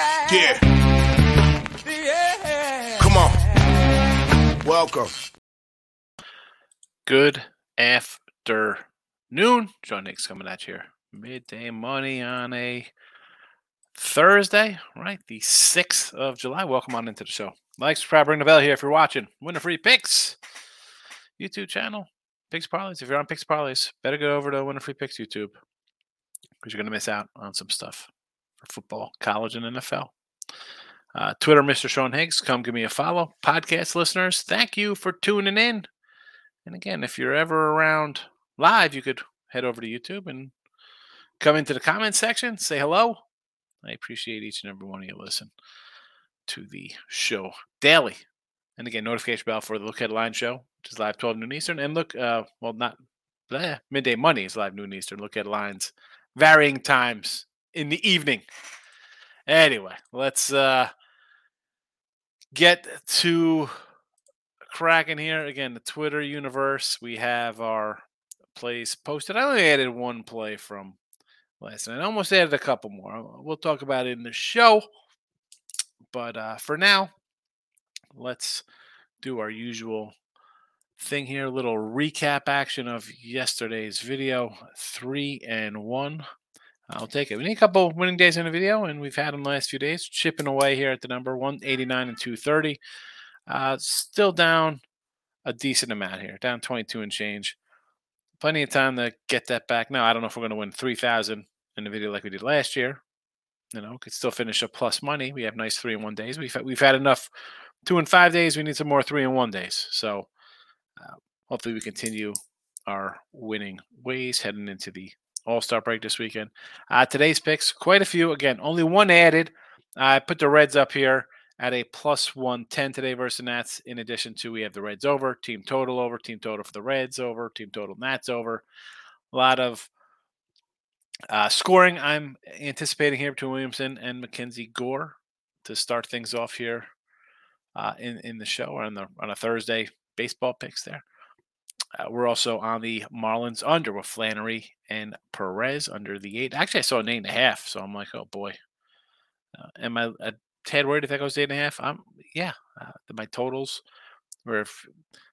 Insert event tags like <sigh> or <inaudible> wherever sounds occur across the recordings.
Yeah. Yeah. Come on. Welcome. Good afternoon. Sean Higgs coming at you here. Midday money on a Thursday, right? The 6th of July. Welcome on into the show. Like, subscribe, ring the bell here if you're watching. Win Winner free picks. YouTube channel. Picks Parlays. If you're on Picks Parlays, better go over to Win Winner Free Picks YouTube because you're going to miss out on some stuff for football, college, and NFL. Uh, Twitter, Mr. Sean Higgs. Come give me a follow. Podcast listeners, thank you for tuning in. And again, if you're ever around live, you could head over to YouTube and come into the comment section, say hello. I appreciate each and every one of you listen to the show daily. And again, notification bell for the Look Headline Show, which is live 12 noon Eastern. And look, uh, well, not bleh, midday money is live noon Eastern. Look at lines, varying times in the evening. Anyway, let's uh get to cracking here. Again, the Twitter universe. We have our plays posted. I only added one play from last night. I almost added a couple more. We'll talk about it in the show. But uh, for now, let's do our usual thing here. Little recap action of yesterday's video. Three and one. I'll take it. We need a couple winning days in the video, and we've had them the last few days. Chipping away here at the number 189 and 230. Uh, still down a decent amount here, down 22 and change. Plenty of time to get that back. Now, I don't know if we're going to win 3,000 in the video like we did last year. You know, could still finish a plus money. We have nice three and one days. We've we've had enough two and five days. We need some more three and one days. So uh, hopefully we continue our winning ways heading into the All Star break this weekend. Uh, today's picks, quite a few. Again, only one added. I put the Reds up here at a plus 110 today versus the Nats. In addition to, we have the Reds over, team total over, team total for the Reds over, team total Nats over. A lot of uh, scoring I'm anticipating here between Williamson and Mackenzie Gore to start things off here uh, in in the show on the on a Thursday baseball picks there. Uh, we're also on the Marlins under with Flaherty and Perez under the eight. Actually, I saw an eight and a half, so I'm like, oh boy. Uh, am I a tad worried if that goes to eight and a half? I'm yeah. Uh, my totals were a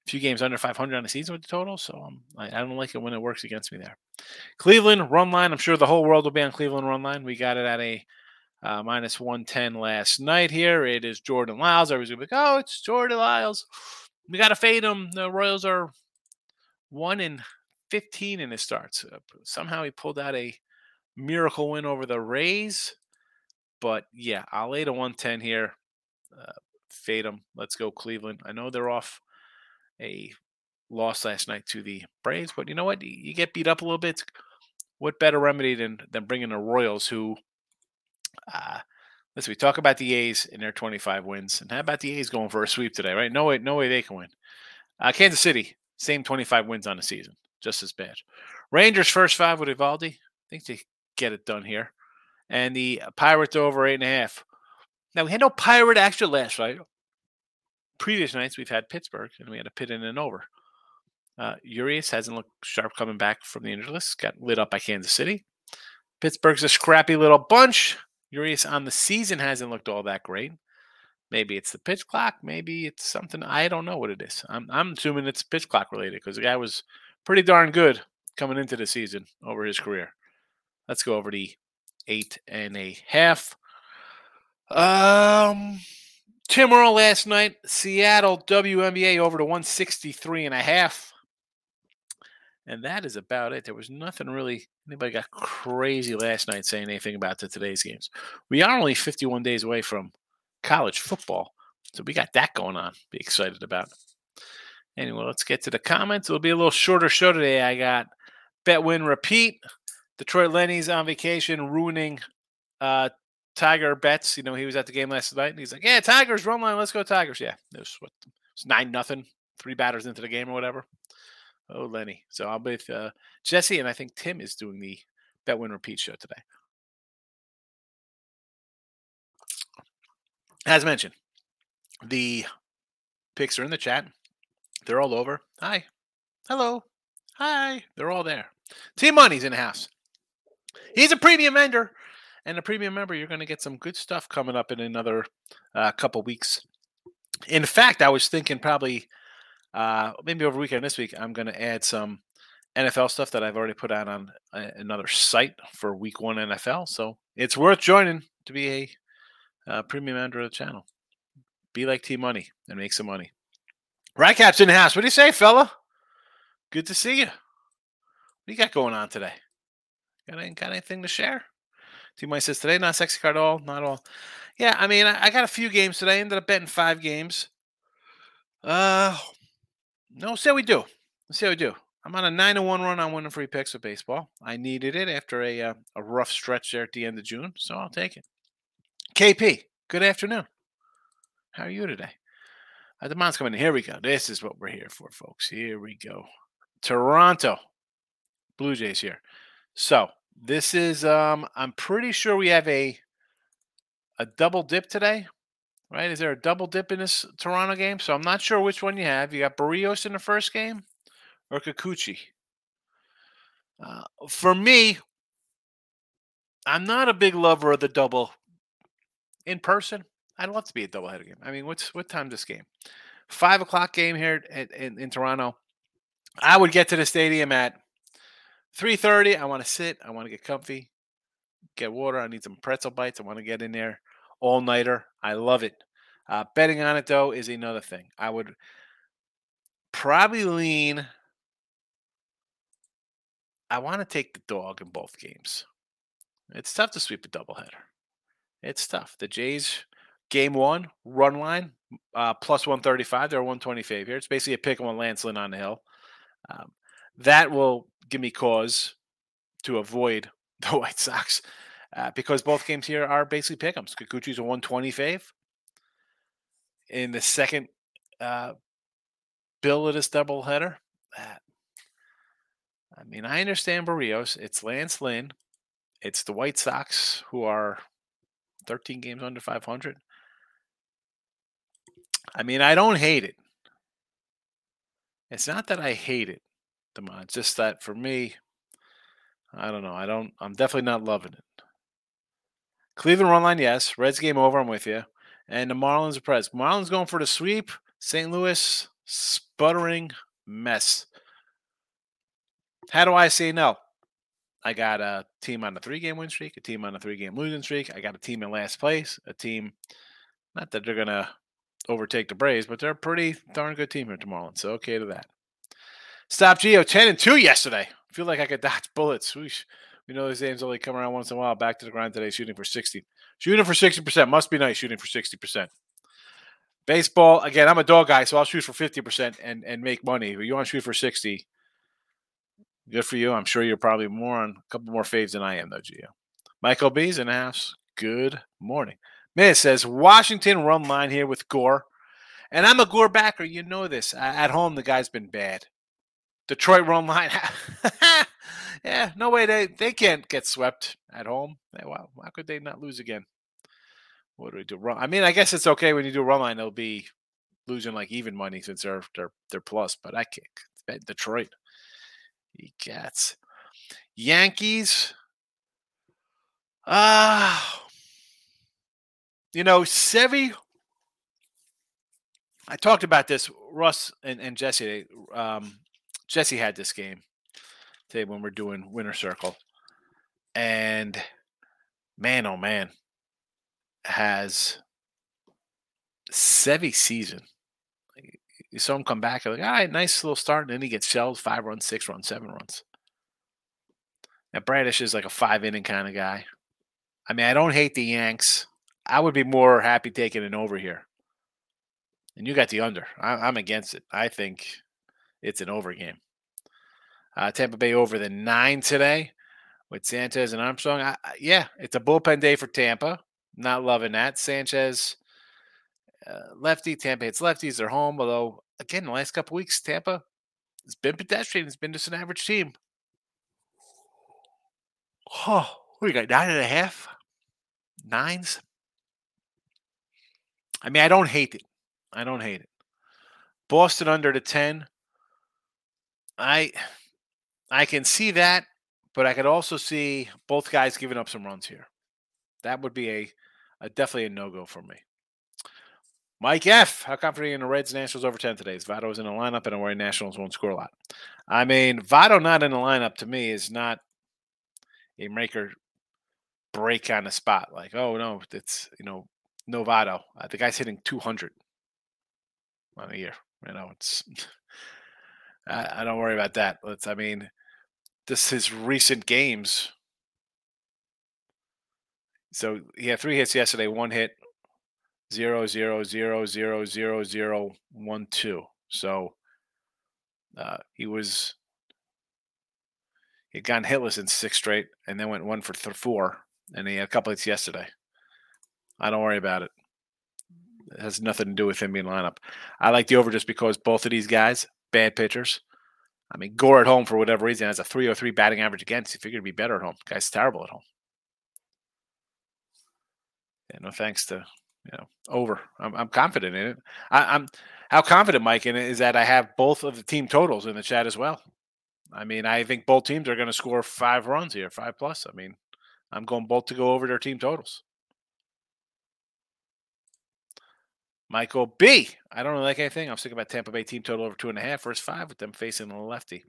few games under 500 on the season with the total, so um, I, I don't like it when it works against me there. Cleveland run line. I'm sure the whole world will be on Cleveland run line. We got it at a uh, minus 110 last night here. It is Jordan Lyles. Everybody's going to be like, oh, it's Jordan Lyles. We got to fade him. The Royals are 1 in 15 in his starts. Somehow he pulled out a miracle win over the Rays. But yeah, I'll lay to 110 here. Uh, fade them. Let's go, Cleveland. I know they're off a loss last night to the Braves, but you know what? You get beat up a little bit. What better remedy than than bringing the Royals, who, uh, listen, we talk about the A's in their 25 wins, and how about the A's going for a sweep today? Right? No way, no way they can win. Uh, Kansas City, same 25 wins on the season, just as bad. Rangers first five with Eovaldi. I think they get it done here, and the Pirates over eight and a half. Now we had no Pirate extra last night. Previous nights we've had Pittsburgh, and we had a pit in and over. Uh, Urias hasn't looked sharp coming back from the injury list. Got lit up by Kansas City. Pittsburgh's a scrappy little bunch. Urias on the season hasn't looked all that great. Maybe it's the pitch clock. Maybe it's something. I don't know what it is. I'm, I'm assuming it's pitch clock related because the guy was pretty darn good coming into the season over his career. Let's go over the eight and a half. Um, Tim Earl last night, Seattle WNBA over to 163 and a half. And that is about it. There was nothing really, anybody got crazy last night saying anything about the today's games. We are only 51 days away from college football. So we got that going on. Be excited about. Anyway, let's get to the comments. It'll be a little shorter show today. I got bet win repeat. Detroit Lenny's on vacation, ruining uh, Tiger bets. You know, he was at the game last night and he's like, Yeah, Tigers, run line, let's go Tigers. Yeah. It was what it's nine nothing, three batters into the game or whatever. Oh, Lenny. So I'll be with uh, Jesse, and I think Tim is doing the bet win repeat show today. As mentioned, the picks are in the chat. They're all over. Hi. Hello. Hi. They're all there. Team Money's in the house. He's a premium vendor And a premium member, you're going to get some good stuff coming up in another uh, couple weeks. In fact, I was thinking probably uh, maybe over weekend this week, I'm going to add some NFL stuff that I've already put out on a, another site for Week One NFL. So it's worth joining to be a uh, premium the channel. Be like T Money and make some money. Rycap's in the house. What do you say, fella? Good to see you. What do you got going on today? Got, any, got anything to share? T Money says today not sexy card at all, not all. Yeah, I mean, I, I got a few games today. I ended up betting five games. Uh, no, see how we do. Let's see how we do. I'm on a nine to one run on winning free picks with baseball. I needed it after a uh, a rough stretch there at the end of June, so I'll take it. KP, good afternoon. How are you today? Uh, the mom's coming in. Here we go. This is what we're here for, folks. Here we go. Toronto Blue Jays here. So this is um I'm pretty sure we have a a double dip today. Right? Is there a double dip in this Toronto game? So I'm not sure which one you have. You got Berrios in the first game or Kikuchi. Uh, for me, I'm not a big lover of the double in person. I'd love to be a doubleheader game. I mean, what's what time this game? Five o'clock game here at, in, in Toronto. I would get to the stadium at three thirty. I want to sit. I want to get comfy, get water. I need some pretzel bites. I want to get in there all nighter. I love it. Uh, betting on it though is another thing. I would probably lean. I want to take the dog in both games. It's tough to sweep a doubleheader. It's tough. The Jays Game one, run line, uh, plus 135. They're 120 favorite. It's basically a pick on Lance Lynn on the hill. Um, that will give me cause to avoid <laughs> the White Sox uh, because both games here are basically pick'ems. Kikuchi's a 120 fave. In the second uh, bill of this doubleheader, uh, I mean, I understand Berrios. It's Lance Lynn. It's the White Sox who are 13 games under 500. I mean, I don't hate it. It's not that I hate it, Demond. It's just that for me, I don't know. I don't. I'm definitely not loving it. Cleveland run line, yes. Reds game over. I'm with you. And the Marlins are press. Marlins going for the sweep. St. Louis sputtering mess. How do I say no? I got a team on a three game win streak, a team on a three game losing streak. I got a team in last place, a team, not that they're going to overtake the Braves, but they're a pretty darn good team here tomorrow. So okay to that. Stop Geo 10 and 2 yesterday. I feel like I could dodge bullets. We, we know these names only come around once in a while. Back to the grind today, shooting for 60. Shooting for 60% must be nice, shooting for 60%. Baseball, again, I'm a dog guy, so I'll shoot for 50% and, and make money. But you want to shoot for 60, good for you. I'm sure you're probably more on a couple more faves than I am, though, Geo. Michael B's in the house. Good morning. Man, it says Washington run line here with Gore. And I'm a Gore backer. You know this. At home, the guy's been bad. Detroit run line. <laughs> yeah, no way. They, they can't get swept at home. Eh, wow, how could they not lose again? What do we do? I mean, I guess it's okay when you do run line. They'll be losing like even money since they're they're they're plus. But I can't. Eh, Detroit. He gets Yankees. Ah, you know, Sevi, I talked about this. Russ and, and Jesse, um, Jesse had this game today when we're doing Winter Circle. And man, oh man, has Sevi season. You saw him come back, like, all right, nice little start. And then he gets shelled five runs, six runs, seven runs. Now, Bradish is like a five inning kind of guy. I mean, I don't hate the Yanks. I would be more happy taking an over here. And you got the under. I, am against it. I think it's an over game. Uh, Tampa Bay over the nine today with Sanchez and Armstrong. I, yeah, it's a bullpen day for Tampa. Not loving that. Sanchez, uh, lefty. Tampa hits lefties. They're home. Although, again, the last couple weeks, Tampa has been pedestrian. It's been just an average team. Oh, we got? nine and a half nines. I mean, I don't hate it. I don't hate it. Boston under the 10. I I can see that, but I could also see both guys giving up some runs here. That would be a, a definitely a no go for me. Mike F. How confident are you in the Reds Nationals over 10 today? Is Votto is in the lineup and worried Nationals won't score a lot. I mean, Votto not in the lineup to me is not a maker break on the spot. Like, oh no, it's you know, no Votto. Uh, the guy's hitting 200 on a year. You know, it's <laughs> I, I don't worry about that. Let's I mean, this his recent games. So he had three hits yesterday, one hit, zero zero zero zero zero zero one two. So uh, he was he had gone hitless in six straight, and then went one for th- four, and he had a couple hits yesterday. I don't worry about it. It has nothing to do with him being lineup. I like the over just because both of these guys bad pitchers. I mean, Gore at home for whatever reason has a 303 batting average against. He figured to be better at home. Guy's terrible at home. Yeah, no thanks to you know over. I'm, I'm confident in it. I, am how confident, Mike, in it is that I have both of the team totals in the chat as well. I mean, I think both teams are going to score five runs here, five plus. I mean, I'm going both to go over their team totals. Michael B. I don't really like anything. I'm thinking about Tampa Bay team total over two and a half versus five with them facing the lefty.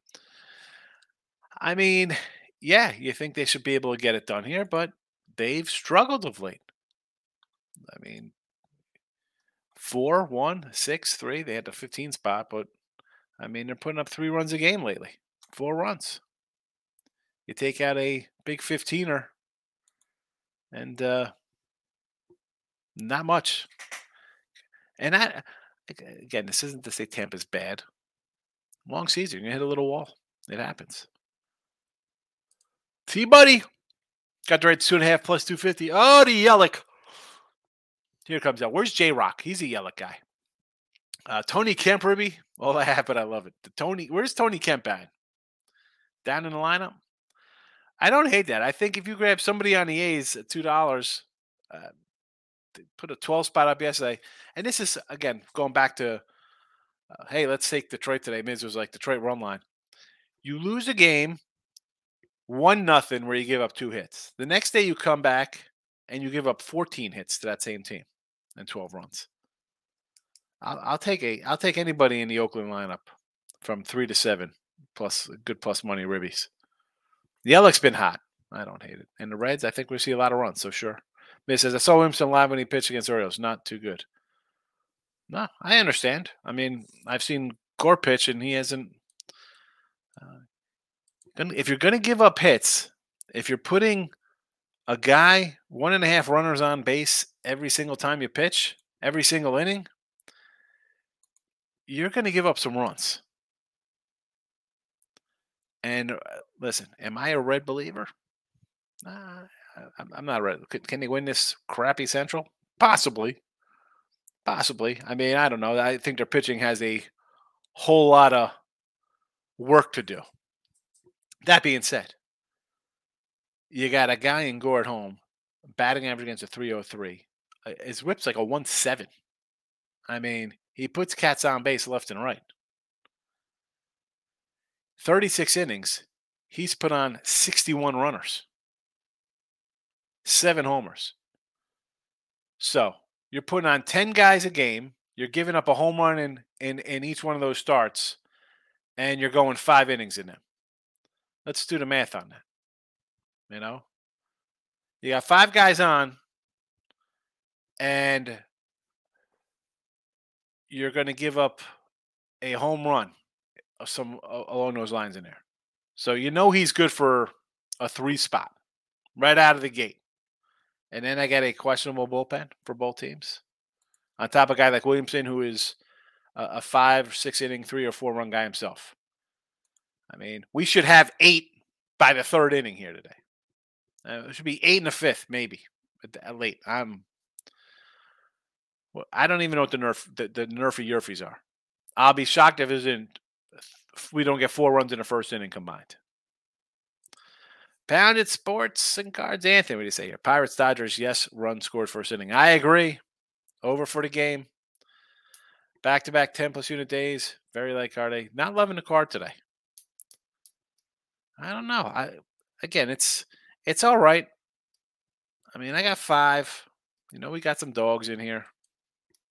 I mean, yeah, you think they should be able to get it done here, but they've struggled of late. I mean, four, one, six, three. They had the 15 spot, but I mean, they're putting up three runs a game lately, four runs. You take out a big 15er, and uh, not much. And I, again, this isn't to say Tampa's bad. Long season, you hit a little wall. It happens. T Buddy got the right two and a half plus 250. Oh, the Yelich. Here comes out. Where's J Rock? He's a yellow guy. Uh, Tony Kemp, Ruby. All <laughs> I have, but I love it. The Tony, where's Tony Kemp at? Down in the lineup. I don't hate that. I think if you grab somebody on the A's at two dollars, uh, put a 12 spot up yesterday. And this is, again, going back to, uh, hey, let's take Detroit today. Miz was like, Detroit run line. You lose a game, one nothing, where you give up two hits. The next day you come back and you give up 14 hits to that same team and 12 runs. I'll, I'll take a, I'll take anybody in the Oakland lineup from three to seven plus good plus money ribbies. The Yelich's been hot. I don't hate it. And the Reds, I think we'll see a lot of runs. So sure. Miss says, I saw Williamson live when he pitched against Orioles. Not too good. No, I understand. I mean, I've seen Gore pitch, and he hasn't. Uh, if you're going to give up hits, if you're putting a guy one and a half runners on base every single time you pitch, every single inning, you're going to give up some runs. And uh, listen, am I a red believer? Uh, I'm not ready. Can they win this crappy Central? Possibly. Possibly. I mean, I don't know. I think their pitching has a whole lot of work to do. That being said, you got a guy in Gore at home, batting average against a 303. Uh, his whip's like a 1 7. I mean, he puts cats on base left and right. 36 innings, he's put on 61 runners seven homers. So you're putting on 10 guys a game. You're giving up a home run in, in, in each one of those starts, and you're going five innings in them. Let's do the math on that. You know, you got five guys on, and you're going to give up a home run some along those lines in there. So you know he's good for a three spot right out of the gate. And then I get a questionable bullpen for both teams. On top of a guy like Williamson, who is a, a five, six inning, three or four run guy himself. I mean, we should have eight by the third inning here today. Uh, it should be eight in the fifth, maybe at late. I'm. Well, I don't even know what the nerf the, the nerfy yerfies are. I'll be shocked if it isn't. We don't get four runs in the first inning combined. Pounded Sports and Cards. Anthony, what do you say here? Pirates, Dodgers, yes, run scored first inning. I agree. Over for the game. Back to back 10 plus unit days. Very like card. Not loving the card today. I don't know. I again it's it's all right. I mean, I got five. You know, we got some dogs in here.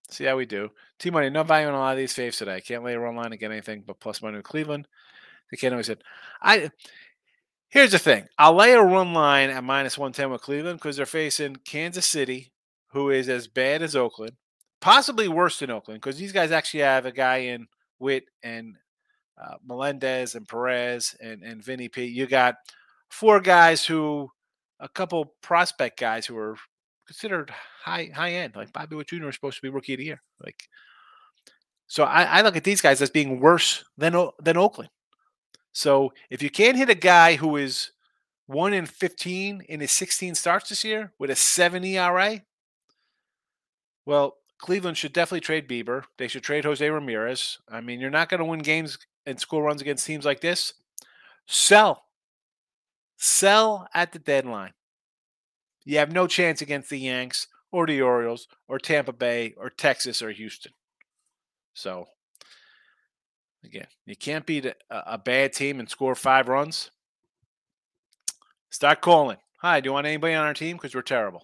See how we do. T money, no value on a lot of these faves today. I can't lay a run line and get anything but plus money with Cleveland. The kid always said, I here's the thing. I'll lay a run line at minus 110 with Cleveland because they're facing Kansas City, who is as bad as Oakland, possibly worse than Oakland, because these guys actually have a guy in Witt and uh, Melendez and Perez and, and Vinny P. You got four guys who, a couple prospect guys who are considered high high end. Like Bobby Witt Jr. is supposed to be rookie of the year. Like, so I, I look at these guys as being worse than than Oakland. So if you can't hit a guy who is one in 15 in his 16 starts this year with a 7 ERA, well, Cleveland should definitely trade Bieber. They should trade Jose Ramirez. I mean, you're not going to win games and score runs against teams like this. Sell. Sell at the deadline. You have no chance against the Yanks or the Orioles or Tampa Bay or Texas or Houston. So, again, you can't beat a, a bad team and score five runs. Start calling. Hi, do you want anybody on our team? Because we're terrible.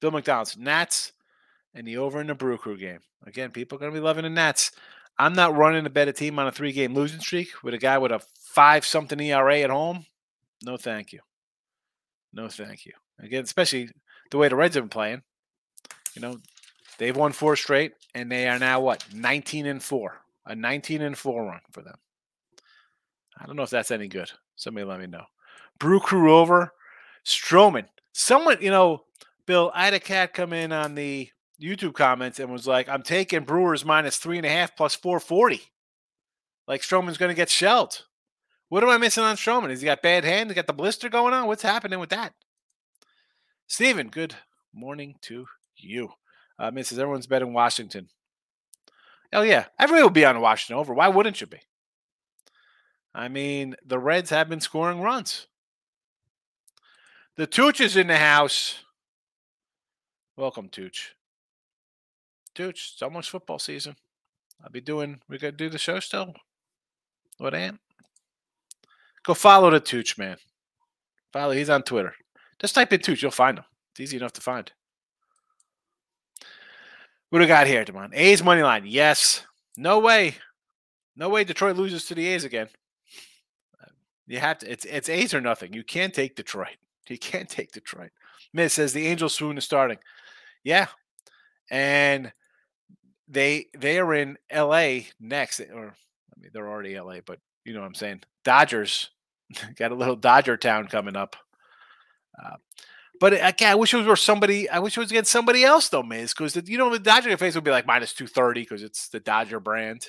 Bill McDonald's Nats and the over in the Brew Crew game. Again, people are going to be loving the Nats. I'm not running a better team on a three game losing streak with a guy with a five something ERA at home. No, thank you. No, thank you. Again, especially the way the Reds have been playing. You know, they've won four straight, and they are now what 19 and four, a 19 and four run for them. I don't know if that's any good. Somebody let me know. Brew Crew over, Stroman. Someone, you know, Bill, I had a cat come in on the YouTube comments and was like, "I'm taking Brewers minus three and a half plus 440." Like Stroman's going to get shelled. What am I missing on Stroman? Has he got bad hand? He got the blister going on? What's happening with that? Steven, good morning to you. Uh, Mrs. Everyone's in Washington. Hell yeah. Everybody will be on Washington over. Why wouldn't you be? I mean, the Reds have been scoring runs. The Tooch is in the house. Welcome, Tooch. Tooch, it's almost football season. I'll be doing, we got to do the show still. What, Ant? Go follow the Tooch, man. Follow, he's on Twitter. Just type in Tooch, you'll find him. It's easy enough to find. What do we got here, Demond? A's money line. Yes. No way. No way Detroit loses to the A's again. You have to. It's it's A's or nothing. You can't take Detroit. You can't take Detroit. Miss says the Angels soon is starting. Yeah, and they they are in L.A. next, or I mean they're already L.A. But you know what I'm saying. Dodgers <laughs> got a little Dodger town coming up. Uh, but again, I wish it was where somebody. I wish it was against somebody else though, Miz, because you know the Dodger face would be like minus two thirty because it's the Dodger brand.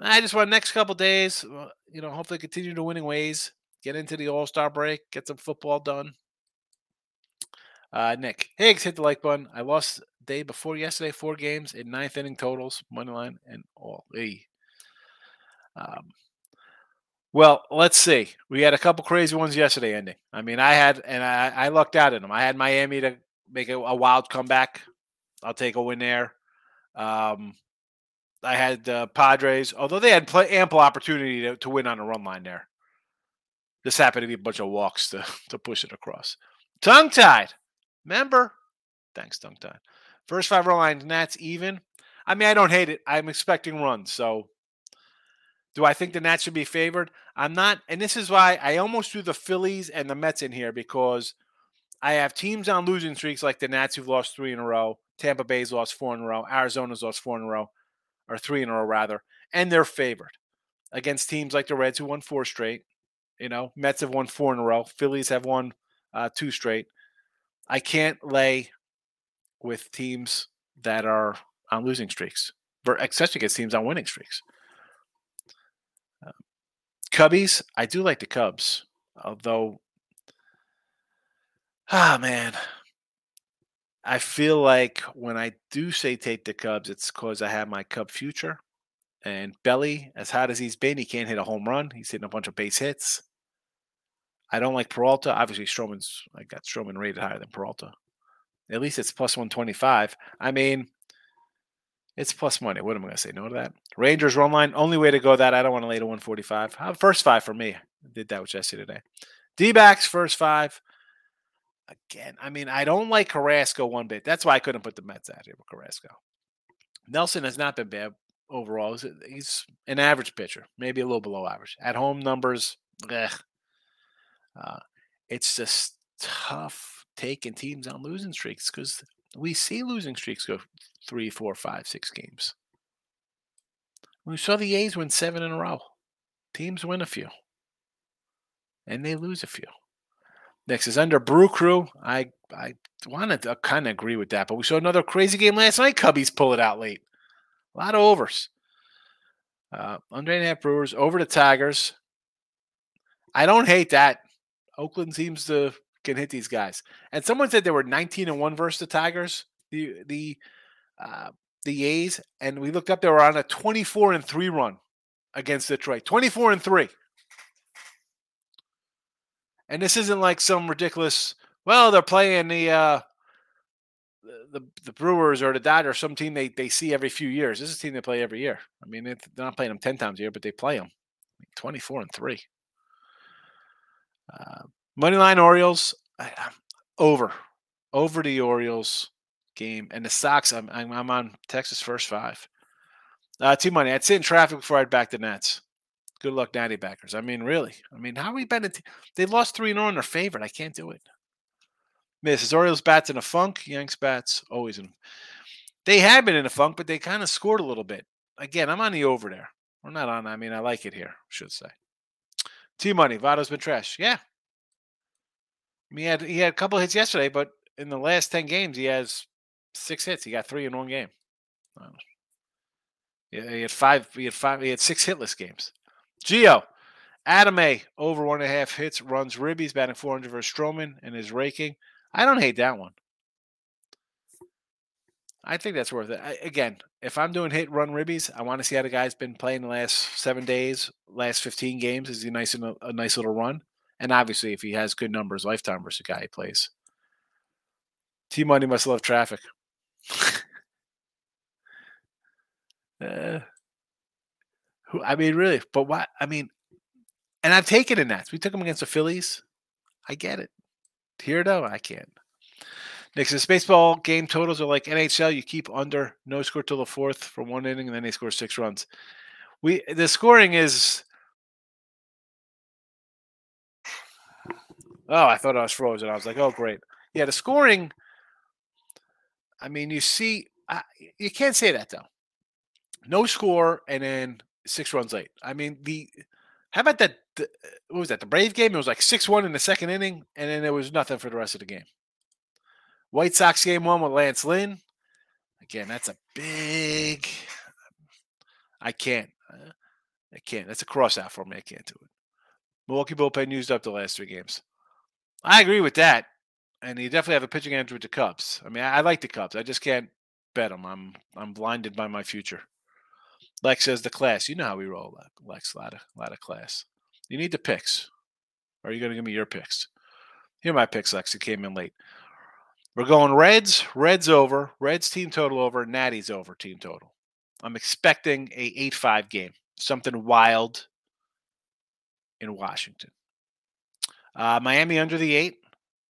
I just want the next couple days, uh, you know, hopefully continue the winning ways, get into the All Star break, get some football done. Uh, Nick Higgs hit the like button. I lost day before yesterday, four games in ninth inning totals, money line, and all. Hey. Um, well, let's see. We had a couple crazy ones yesterday ending. I mean, I had, and I, I lucked out in them. I had Miami to make a, a wild comeback. I'll take a win there. Um, I had the uh, Padres, although they had ample opportunity to, to win on a run line there. This happened to be a bunch of walks to, <laughs> to push it across. Tongue tied. Remember? Thanks, tongue tied. First five run line, Nats even. I mean, I don't hate it. I'm expecting runs. So do I think the Nats should be favored? I'm not, and this is why I almost threw the Phillies and the Mets in here because I have teams on losing streaks like the Nats who've lost three in a row, Tampa Bay's lost four in a row, Arizona's lost four in a row, or three in a row rather, and they're favored against teams like the Reds who won four straight. You know, Mets have won four in a row, Phillies have won uh, two straight. I can't lay with teams that are on losing streaks, especially against teams on winning streaks. Cubbies, I do like the Cubs, although, ah, man, I feel like when I do say take the Cubs, it's because I have my Cub future. And Belly, as hot as he's been, he can't hit a home run. He's hitting a bunch of base hits. I don't like Peralta. Obviously, Stroman's I got Stroman rated higher than Peralta. At least it's plus 125. I mean, it's plus money. What am I going to say? No to that. Rangers run line. Only way to go that I don't want to lay to 145. First five for me. I did that with Jesse today. D backs, first five. again, I mean, I don't like Carrasco one bit. That's why I couldn't put the Mets out here with Carrasco. Nelson has not been bad overall. He's, he's an average pitcher, maybe a little below average. At home numbers, uh, it's just tough taking teams on losing streaks because we see losing streaks go three, four, five, six games. We saw the A's win seven in a row. Teams win a few, and they lose a few. Next is under Brew Crew. I I wanted to kind of agree with that, but we saw another crazy game last night. Cubbies pull it out late. A lot of overs. Uh, under and a half Brewers over the Tigers. I don't hate that. Oakland seems to can hit these guys. And someone said they were 19 and one versus the Tigers, the the uh, the A's, and we looked up. They were on a 24 and three run against Detroit. 24 and three. And this isn't like some ridiculous. Well, they're playing the uh, the the Brewers or the Dodgers, or some team they they see every few years. This is a team they play every year. I mean, they're not playing them ten times a year, but they play them. Twenty four and three. Uh, Moneyline Orioles over over the Orioles game and the Sox. I'm I'm, I'm on Texas first five. Uh, T money. I'd sit in traffic before I'd back the Nets. Good luck, Natty backers. I mean, really. I mean, how are we been? T- they lost three and on their favorite. I can't do it. Misses Orioles bats in a funk. Yanks bats always in. They had been in a funk, but they kind of scored a little bit. Again, I'm on the over there. We're not on. I mean, I like it here. Should say. T money. Votto's been trash. Yeah. I mean, he had he had a couple hits yesterday, but in the last ten games, he has six hits. He got three in one game. Yeah, he had five. He had five. He had six hitless games. Geo, Adames over one and a half hits, runs ribbies, batting 400 versus Stroman, and is raking. I don't hate that one. I think that's worth it. I, again, if I'm doing hit run ribbies, I want to see how the guy's been playing the last seven days, last 15 games. Is he nice in a, a nice little run? And obviously, if he has good numbers, lifetime versus the guy he plays. T Money must love traffic. Uh, who I mean, really, but what I mean, and I've taken in that. We took him against the Phillies. I get it. Here though, I can't. Next, is baseball game totals are like NHL. You keep under, no score till the fourth for one inning, and then they score six runs. We the scoring is. Oh, I thought I was frozen. I was like, oh, great. Yeah, the scoring. I mean, you see, I, you can't say that though. No score, and then six runs late. I mean, the how about that? The, what was that? The Brave game? It was like six one in the second inning, and then there was nothing for the rest of the game. White Sox game one with Lance Lynn. Again, that's a big. I can't. Uh, I can't. That's a cross out for me. I can't do it. Milwaukee bullpen used up the last three games. I agree with that, and you definitely have a pitching edge with the Cubs. I mean, I, I like the Cubs. I just can't bet them. I'm I'm blinded by my future. Lex says the class. You know how we roll, Lex. A lot of, a lot of class. You need the picks. Or are you going to give me your picks? Here are my picks, Lex. You came in late. We're going Reds. Reds over. Reds team total over. Natty's over team total. I'm expecting a 8-5 game. Something wild in Washington. Uh, Miami under the eight.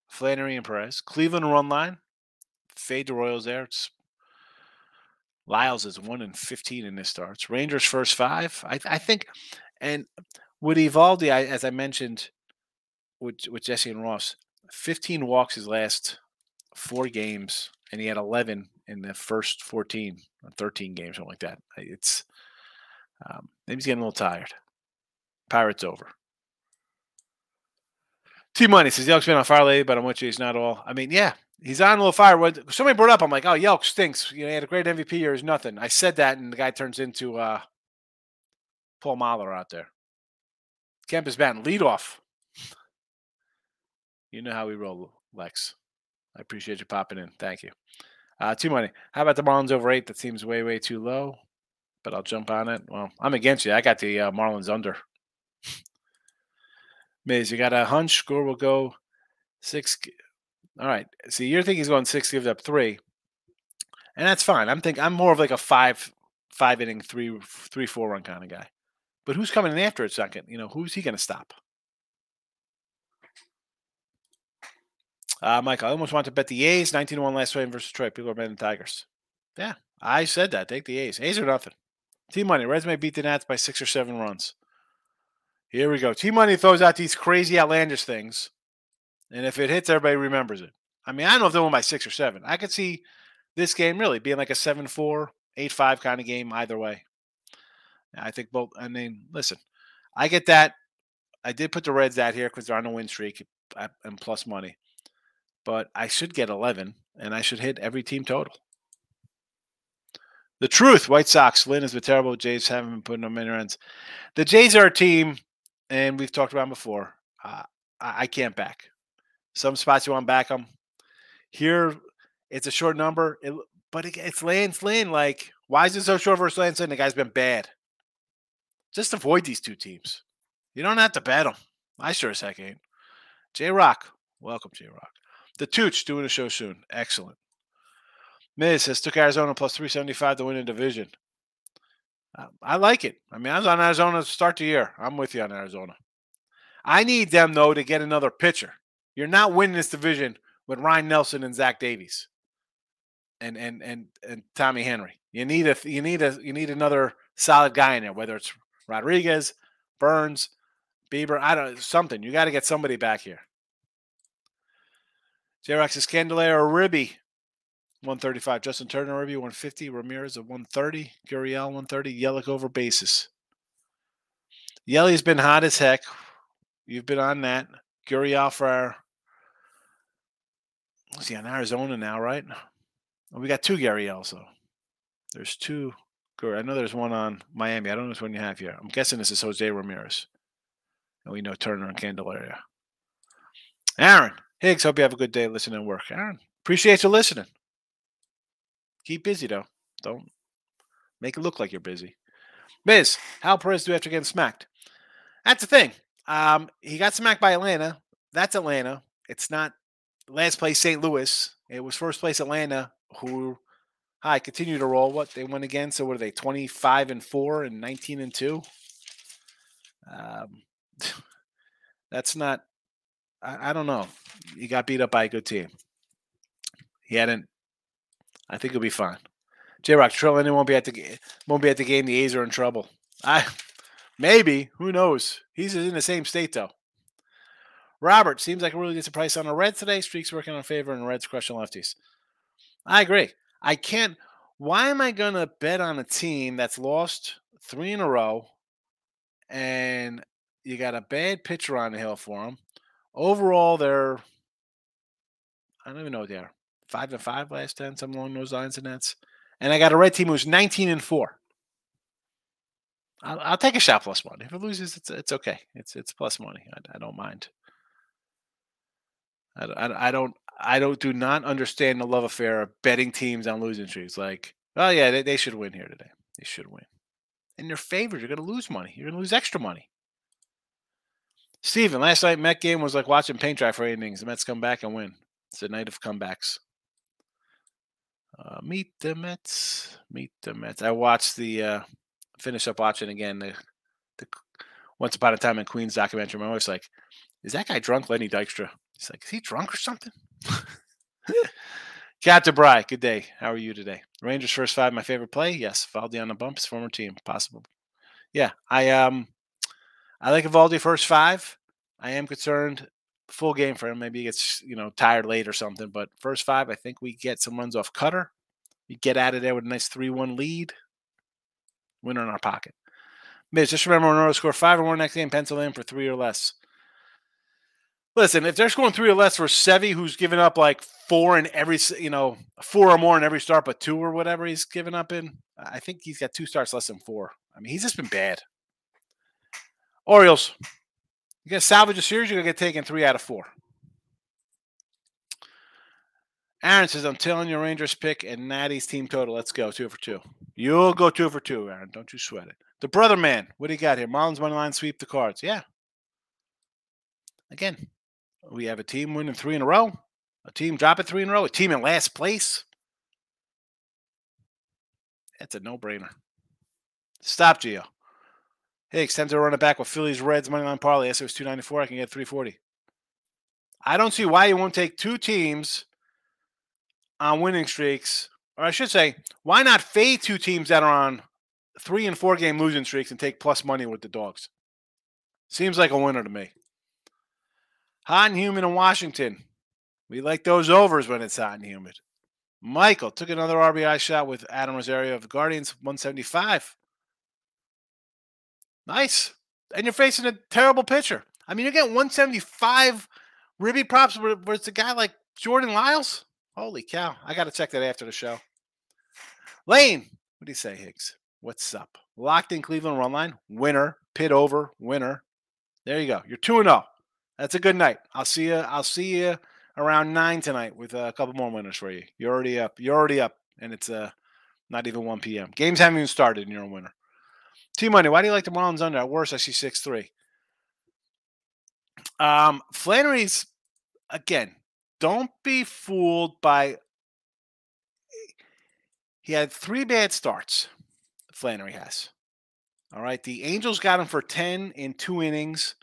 Flaherty and Perez. Cleveland run line. Fade the Royals there. It's Lyles is one in fifteen in this starts. Rangers first five. I, I think, and with Eovaldi, I, as I mentioned, with with Jesse and Ross, fifteen walks his last four games, and he had eleven in the first 14 or 13 games, something like that. It's um, maybe he's getting a little tired. Pirates over. T Money says Yelk's been on fire lately, but I'm with you. He's not all. I mean, yeah, He's on a little fire. When somebody brought up, I'm like, oh, Yelk stinks. You know, he had a great MVP year. Is nothing. I said that, and the guy turns into uh, Paul Mahler out there. Kemp is batting lead off. You know how we roll, Lex. I appreciate you popping in. Thank you. Uh, too money. How about the Marlins over eight? That seems way, way too low, but I'll jump on it. Well, I'm against you. I got the uh, Marlins under. Miz, you got a hunch? Score will go six. All right. See, you're thinking he's going six, gives up three, and that's fine. I'm thinking I'm more of like a five, five inning, three, three, four run kind of guy. But who's coming in after a second? You know, who's he going to stop? Uh, Mike, I almost want to bet the A's 19 1 last win versus Detroit. People are betting the Tigers. Yeah, I said that. Take the A's. A's are nothing. T Money. Reds may beat the Nats by six or seven runs. Here we go. T Money throws out these crazy, outlandish things. And if it hits, everybody remembers it. I mean, I don't know if they won by six or seven. I could see this game really being like a 7 4, 8 5 kind of game either way. I think both. I mean, listen, I get that. I did put the Reds out here because they're on a win streak uh, and plus money. But I should get 11 and I should hit every team total. The truth, White Sox, Lynn has been terrible. Jays haven't been putting them in runs. The Jays are a team, and we've talked about them before. Uh, I, can't back. Some spots you want to back them. Here, it's a short number, it, but it, it's Lance Lynn. Like, why is it so short versus Lance Lynn? The guy's been bad. Just avoid these two teams. You don't have to bet them. I sure as heck ain't. J Rock, welcome, J Rock. The Tooch doing a show soon. Excellent. Miz says took Arizona plus 375 to win a division. Uh, I like it. I mean, I was on Arizona to start the year. I'm with you on Arizona. I need them, though, to get another pitcher. You're not winning this division with Ryne Nelson and Zach Davies and and and and Tommy Henry. You need a you need a you need another solid guy in there, whether it's Rodriguez, Burns, Bieber, I don't something. You got to get somebody back here. J-Rox is or Ribby 135. Justin Turner review 150. Ramirez at 130. Gurriel 130. Yelich over bases. Yelly's been hot as heck. You've been on that. Gurriel for our. He on Arizona now, right? We got two Gary also. There's two. I know there's one on Miami. I don't know which one you have here. I'm guessing this is Jose Ramirez. And we know Turner and Candelaria. Aaron Higgs, hope you have a good day listening and work. Aaron, appreciate you listening. Keep busy though. Don't make it look like you're busy. Miz, how Perez do after getting smacked? That's the thing. Um, he got smacked by Atlanta. That's Atlanta. It's not last place St. Louis. It was first place Atlanta who hi continue to roll. What they went again? So what are they? Twenty five and four and nineteen and two. Um, <laughs> that's not. I, I don't know. He got beat up by a good team. He hadn't I think he'll be fine. J Rock Trillin won't be at the won't be at the game. The A's are in trouble. I maybe who knows? He's in the same state though. Robert seems like a really good price on a red today. Streaks working on favor and Reds crushing lefties. I agree. I can't. Why am I gonna bet on a team that's lost three in a row, and you got a bad pitcher on the hill for them? Overall, they're I don't even know what they are five and five last ten, something along those lines. And that's and I got a red team who's nineteen and four. I'll, I'll take a shot one. If it loses, it's it's okay. It's it's plus money. I, I don't mind. I, I, I don't I don't do not understand the love affair of betting teams on losing streaks. Like, oh yeah, they, they should win here today. They should win. And they're favored. You're to lose money. You're to lose extra money. Steven, last night Met game was like watching paint dry for eight innings. The Mets come back and win. It's a night of comebacks. Uh, meet the Mets. Meet the Mets. I watched the uh, finish up watching again the, the Once Upon a Time in Queens documentary. My wife's like, "Is that guy drunk, Lenny Dykstra?" He's like, "Is he drunk or something?" <laughs> Captain Bry, good day. How are you today? Rangers first five, my favorite play. Yes, Valdi on the bump, his former team, possible. Yeah, I um, I like Valdi first five. I am concerned full game for him. Maybe he gets you know tired late or something. But first five, I think we get some runs off cutter. We get out of there with a nice three-one lead. Winner in our pocket. Miz, just remember when score five or more next game, pencil in for three or less. Listen, if they're scoring three or less for Sevy, who's given up like four in every, you know, four or more in every start, but two or whatever he's given up in, I think he's got two starts less than four. I mean, he's just been bad. Orioles, you got to salvage a series, you're going to get taken three out of four. Aaron says, I'm telling you, Rangers pick and Natty's team total. Let's go. Two for two. You'll go two for two, Aaron. Don't you sweat it. The brother man, what do you got here? Marlins money line sweep the cards. Yeah. Again, we have a team winning three in a row, a team dropping three in a row, a team in last place. That's a no brainer. Stop, Gio. Hey, extend to run it back with Phillies Reds money line parlay. Yes, it was 294. I can get 340. I don't see why you won't take two teams on winning streaks, or I should say, why not fade two teams that are on three and four game losing streaks and take plus money with the dogs? Seems like a winner to me. Hot and humid in Washington. We like those overs when it's hot and humid. Michael took another RBI shot with Amed Rosario of the Guardians, 175. Nice. And you're facing a terrible pitcher. I mean, you're getting 175 Ribby props where, it's a guy like Jordan Lyles. Holy cow. I got to check that after the show. Lane, what do you say, Higgs? What's up? Locked in Cleveland run line, winner, pit over, winner. There you go. You're 2 0. That's a good night. I'll see you. I'll see you around nine tonight with a couple more winners for you. You're already up. You're already up, and it's uh not even 1 p.m. Games haven't even started, and you're a winner. T Money, why do you like the Marlins under? At worst, I see six three. Um, Flaherty's again. Don't be fooled by. He had three bad starts. Flannery has. All right, the Angels got him for ten in two innings,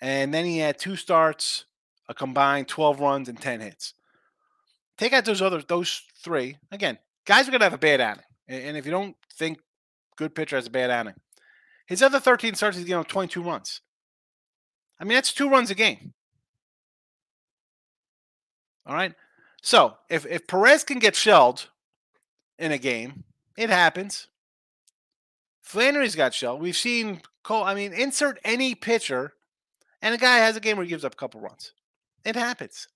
and then he had two starts, a combined twelve runs and ten hits. Take out those other those three again. Guys are gonna have a bad outing, and if you don't think good pitcher has a bad outing, his other 13 starts, he's getting 22 runs. I mean, that's two runs a game. All right. So if if Perez can get shelled in a game, it happens. Flaherty's got shelled. We've seen Cole. I mean, insert any pitcher, and a guy has a game where he gives up a couple runs. It happens.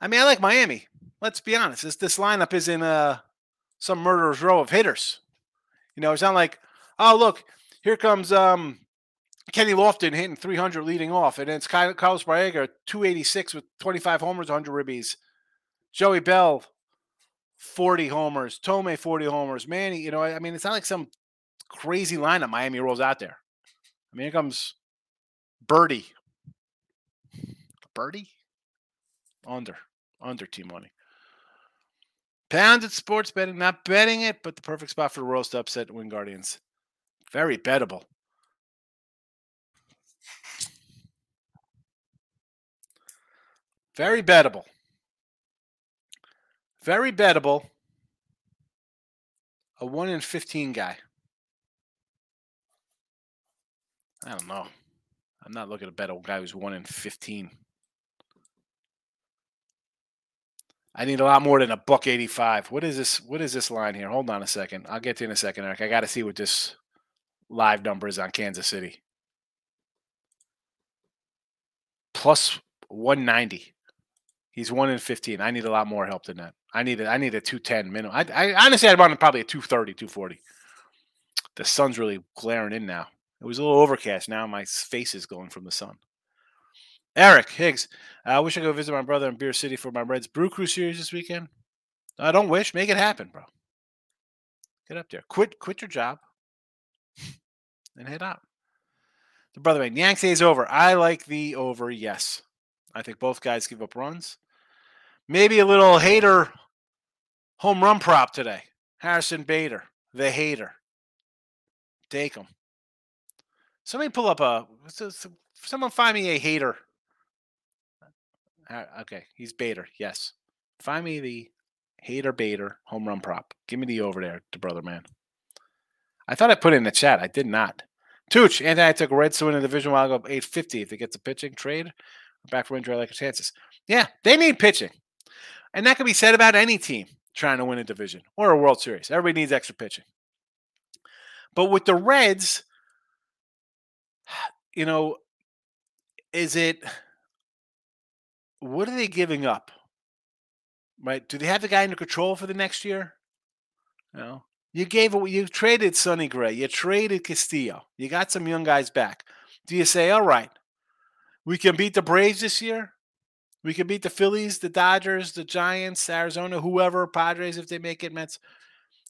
I mean, I like Miami. Let's be honest. This this lineup is in uh, some murderer's row of hitters. You know, it's not like, oh look, here comes um, Kenny Lofton hitting 300 leading off, and it's Carlos Baerga 286 with 25 homers, 100 ribbies. Joey Bell 40 homers, Thome 40 homers, Manny. You know, I mean, it's not like some crazy lineup Miami rolls out there. I mean, here comes Birdie. Birdie under under team money. Pounded sports betting, not betting it, but the perfect spot for the roast upset win Guardians. Very bettable. Very bettable. Very bettable. A 1 in 15 guy. I don't know. I'm not looking to bet a guy who's 1 in 15. I need a lot more than a buck 85. What is this? What is this line here? Hold on a second. I'll get to you in a second, Eric. I got to see what this live number is on Kansas City. Plus 190. He's one in 15. I need a lot more help than that. I need a, I need a 210 minimum. I, I honestly, I'd want probably a 230, 240. The sun's really glaring in now. It was a little overcast. Now my face is going from the sun. Eric Higgs, uh, I wish I could visit my brother in Beer City for my Reds Brew Crew series this weekend. I don't wish. Make it happen, bro. Get up there. Quit quit your job <laughs> and head out. The brother man, Yanks is over. I like the over, yes. I think both guys give up runs. Maybe a little hater home run prop today. Harrison Bader, the hater. Take him. Somebody pull up a. Someone find me a hater uh, okay, he's Bader. Yes. Find me the Hater Bader home run prop. Give me the over there, to brother man. I thought I put it in the chat. I did not. Tooch, and I took Reds to win the division while I go 850 if it gets a pitching trade. Back for injury, like a chances. Yeah, they need pitching. And that can be said about any team trying to win a division or a World Series. Everybody needs extra pitching. But with the Reds, <sighs> you know, is it what are they giving up? Right? Do they have the guy under control for the next year? No. You gave away, you traded Sonny Gray, you traded Castillo, you got some young guys back. Do you say, all right, we can beat the Braves this year? We can beat the Phillies, the Dodgers, the Giants, Arizona, whoever, Padres if they make it, Mets.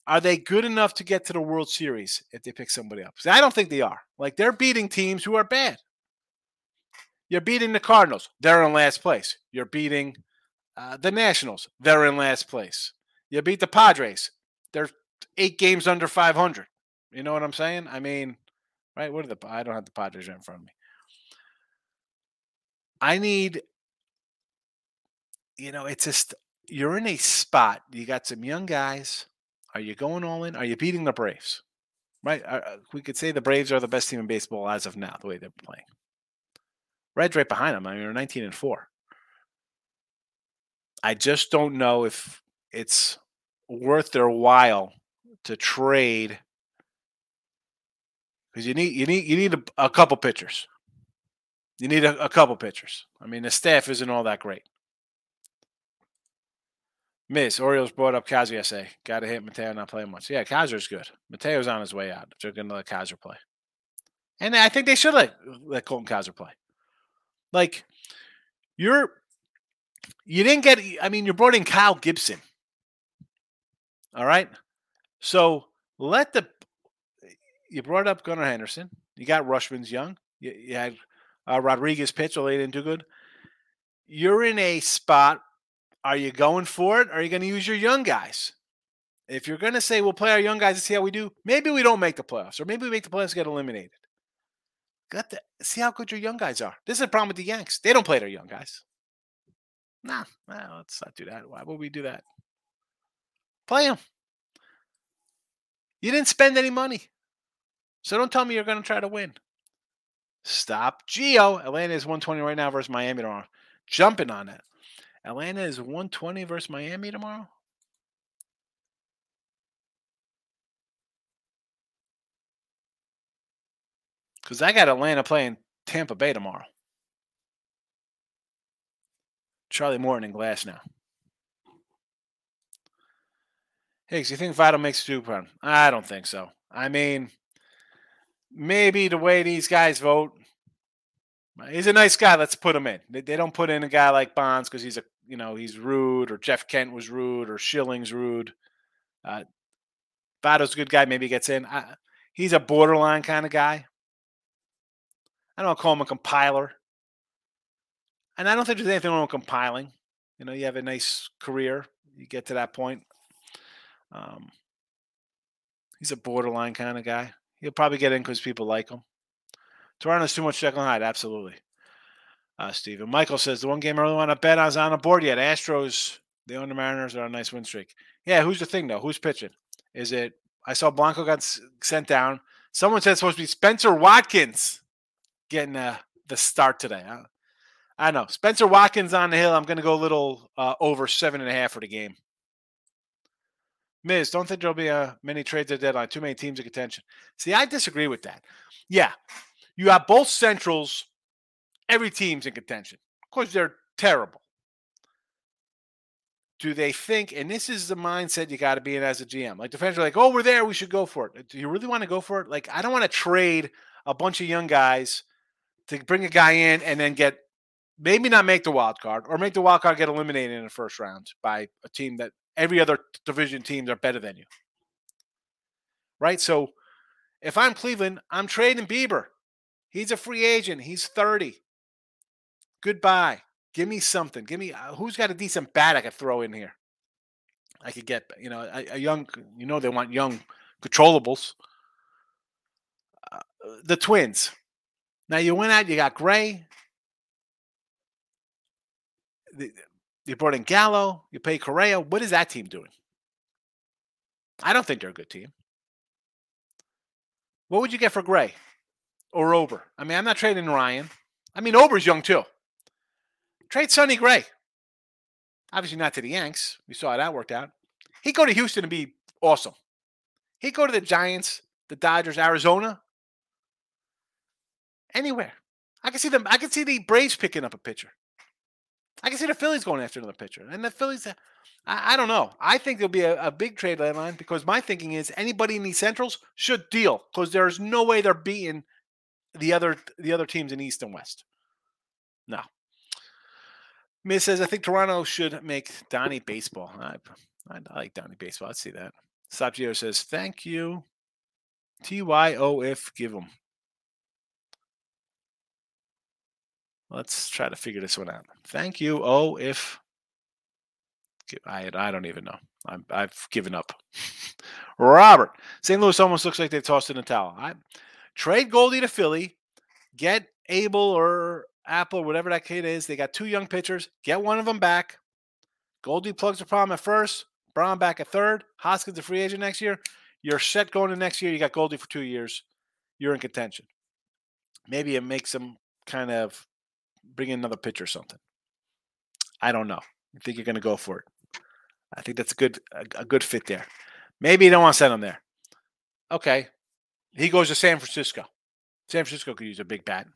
Are they good enough to get to the World Series if they pick somebody up? I don't think they are. Like they're beating teams who are bad. You're beating the Cardinals. They're in last place. You're beating uh, the Nationals. They're in last place. You beat the Padres. They're eight games under 500. You know what I'm saying? I mean, right? What are the? I don't have the Padres right in front of me. I need, you know, it's just you're in a spot. You got some young guys. Are you going all in? Are you beating the Braves? Right? Uh, uh, we could say the Braves are the best team in baseball as of now, the way they're playing. Reds right behind them. I mean, they're 19 and four. I just don't know if it's worth their while to trade because you need you need you need a, a couple pitchers. You need a, a, couple pitchers. I mean, the staff isn't all that great. Miss Orioles brought up Cowser yesterday. Got to hit Mateo not playing much. Yeah, Cowser's good. Mateo's on his way out. They're going to let Cowser play, and I think they should let let Colton Cowser play. Like you're, you didn't get. I mean, you brought in Kyle Gibson. All right, so let the you brought up Gunnar Henderson. You got Rutschman's young. You, you had uh, Rodriguez pitch, although they didn't do good. You're in a spot. Are you going for it? Are you going to use your young guys? If you're going to say we'll play our young guys and see how we do, maybe we don't make the playoffs, or maybe we make the playoffs get eliminated. Got to see how good your young guys are. This is a problem with the Yanks. They don't play their young guys. Nah, nah, let's not do that. Why would we do that? Play them. You didn't spend any money. So don't tell me you're going to try to win. Stop. Geo. Atlanta is 120 right now versus Miami tomorrow. Jumping on it. Atlanta is 120 versus Miami tomorrow. Because I got Atlanta playing Tampa Bay tomorrow. Charlie Morton and Glasnow. Higgs, you think Votto makes super run? I don't think so. I mean, maybe the way these guys vote, he's a nice guy. Let's put him in. They, don't put in a guy like Bonds because he's a you know he's rude, or Jeff Kent was rude, or Schilling's rude. Uh, Votto's a good guy. Maybe gets in. I, he's a borderline kind of guy. I don't call him a compiler. And I don't think there's anything wrong with compiling. You know, you have a nice career. You get to that point. Um, he's a borderline kind of guy. He'll probably get in because people like him. Toronto's too much Jekyll and Hyde. Absolutely. Uh, Steven. Michael says the one game I really want to bet on is on the board yet. Astros, the Mariners are on a nice win streak. Yeah, who's the thing though? Who's pitching? Is it? I saw Blanco got sent down. Someone said it's supposed to be Spencer Watkins getting uh, the start today. I, I know Spencer Watkins on the hill. I'm going to go a little uh, over seven and a half for the game. Miz, don't think there'll be a uh, many trades at deadline. Too many teams in contention. See, I disagree with that. Yeah, you have both centrals. Every team's in contention. Of course, they're terrible. Do they think? And this is the mindset you got to be in as a GM. Like defenders are like, "Oh, we're there. We should go for it." Do you really want to go for it? Like, I don't want to trade a bunch of young guys to bring a guy in and then get maybe not make the wild card or make the wild card get eliminated in the first round by a team that every other division teams are better than you. Right? So if I'm Cleveland, I'm trading Bieber. He's a free agent. He's 30. Goodbye. Give me something. Give me uh, who's got a decent bat I could throw in here. I could get, you know, a, a young, you know, they want young controllables. Uh, the Twins. Now you went out, you got Gray. You brought in Gallo. You pay Correa. What is that team doing? I don't think they're a good team. What would you get for Gray or Ober? I mean, I'm not trading Ryan. I mean, Ober's young too. Trade Sonny Gray. Obviously not to the Yanks. We saw how that worked out. He'd go to Houston and be awesome. He'd go to the Giants, the Dodgers, Arizona, anywhere. I can see them. I can see the Braves picking up a pitcher. I can see the Phillies going after another pitcher. And the Phillies, uh, I, I don't know. I think there'll be a, a, big trade deadline because my thinking is anybody in the centrals should deal because there's no way they're beating the other the other teams in East and West. No. Miss says I think Toronto should make Donnie baseball. I, I, I like Donnie baseball. I'd see that. Sapgio says thank you. T Y O F give them. Let's try to figure this one out. Thank you. Oh, if I I don't even know. I'm, I've given up. <laughs> Robert, St. Louis almost looks like they tossed in the towel. I trade Goldie to Philly, get Abel or Apple, whatever that kid is. They got two young pitchers. Get one of them back. Goldie plugs the problem at first. Brown back at third. Hoskins a free agent next year. You're set going to next year. You got Goldie for two years. You're in contention. Maybe it makes them kind of bring in another pitcher or something. I don't know. I think you're going to go for it. I think that's a good a, a good fit there. Maybe you don't want to send him there. Okay. He goes to San Francisco. San Francisco could use a big bat.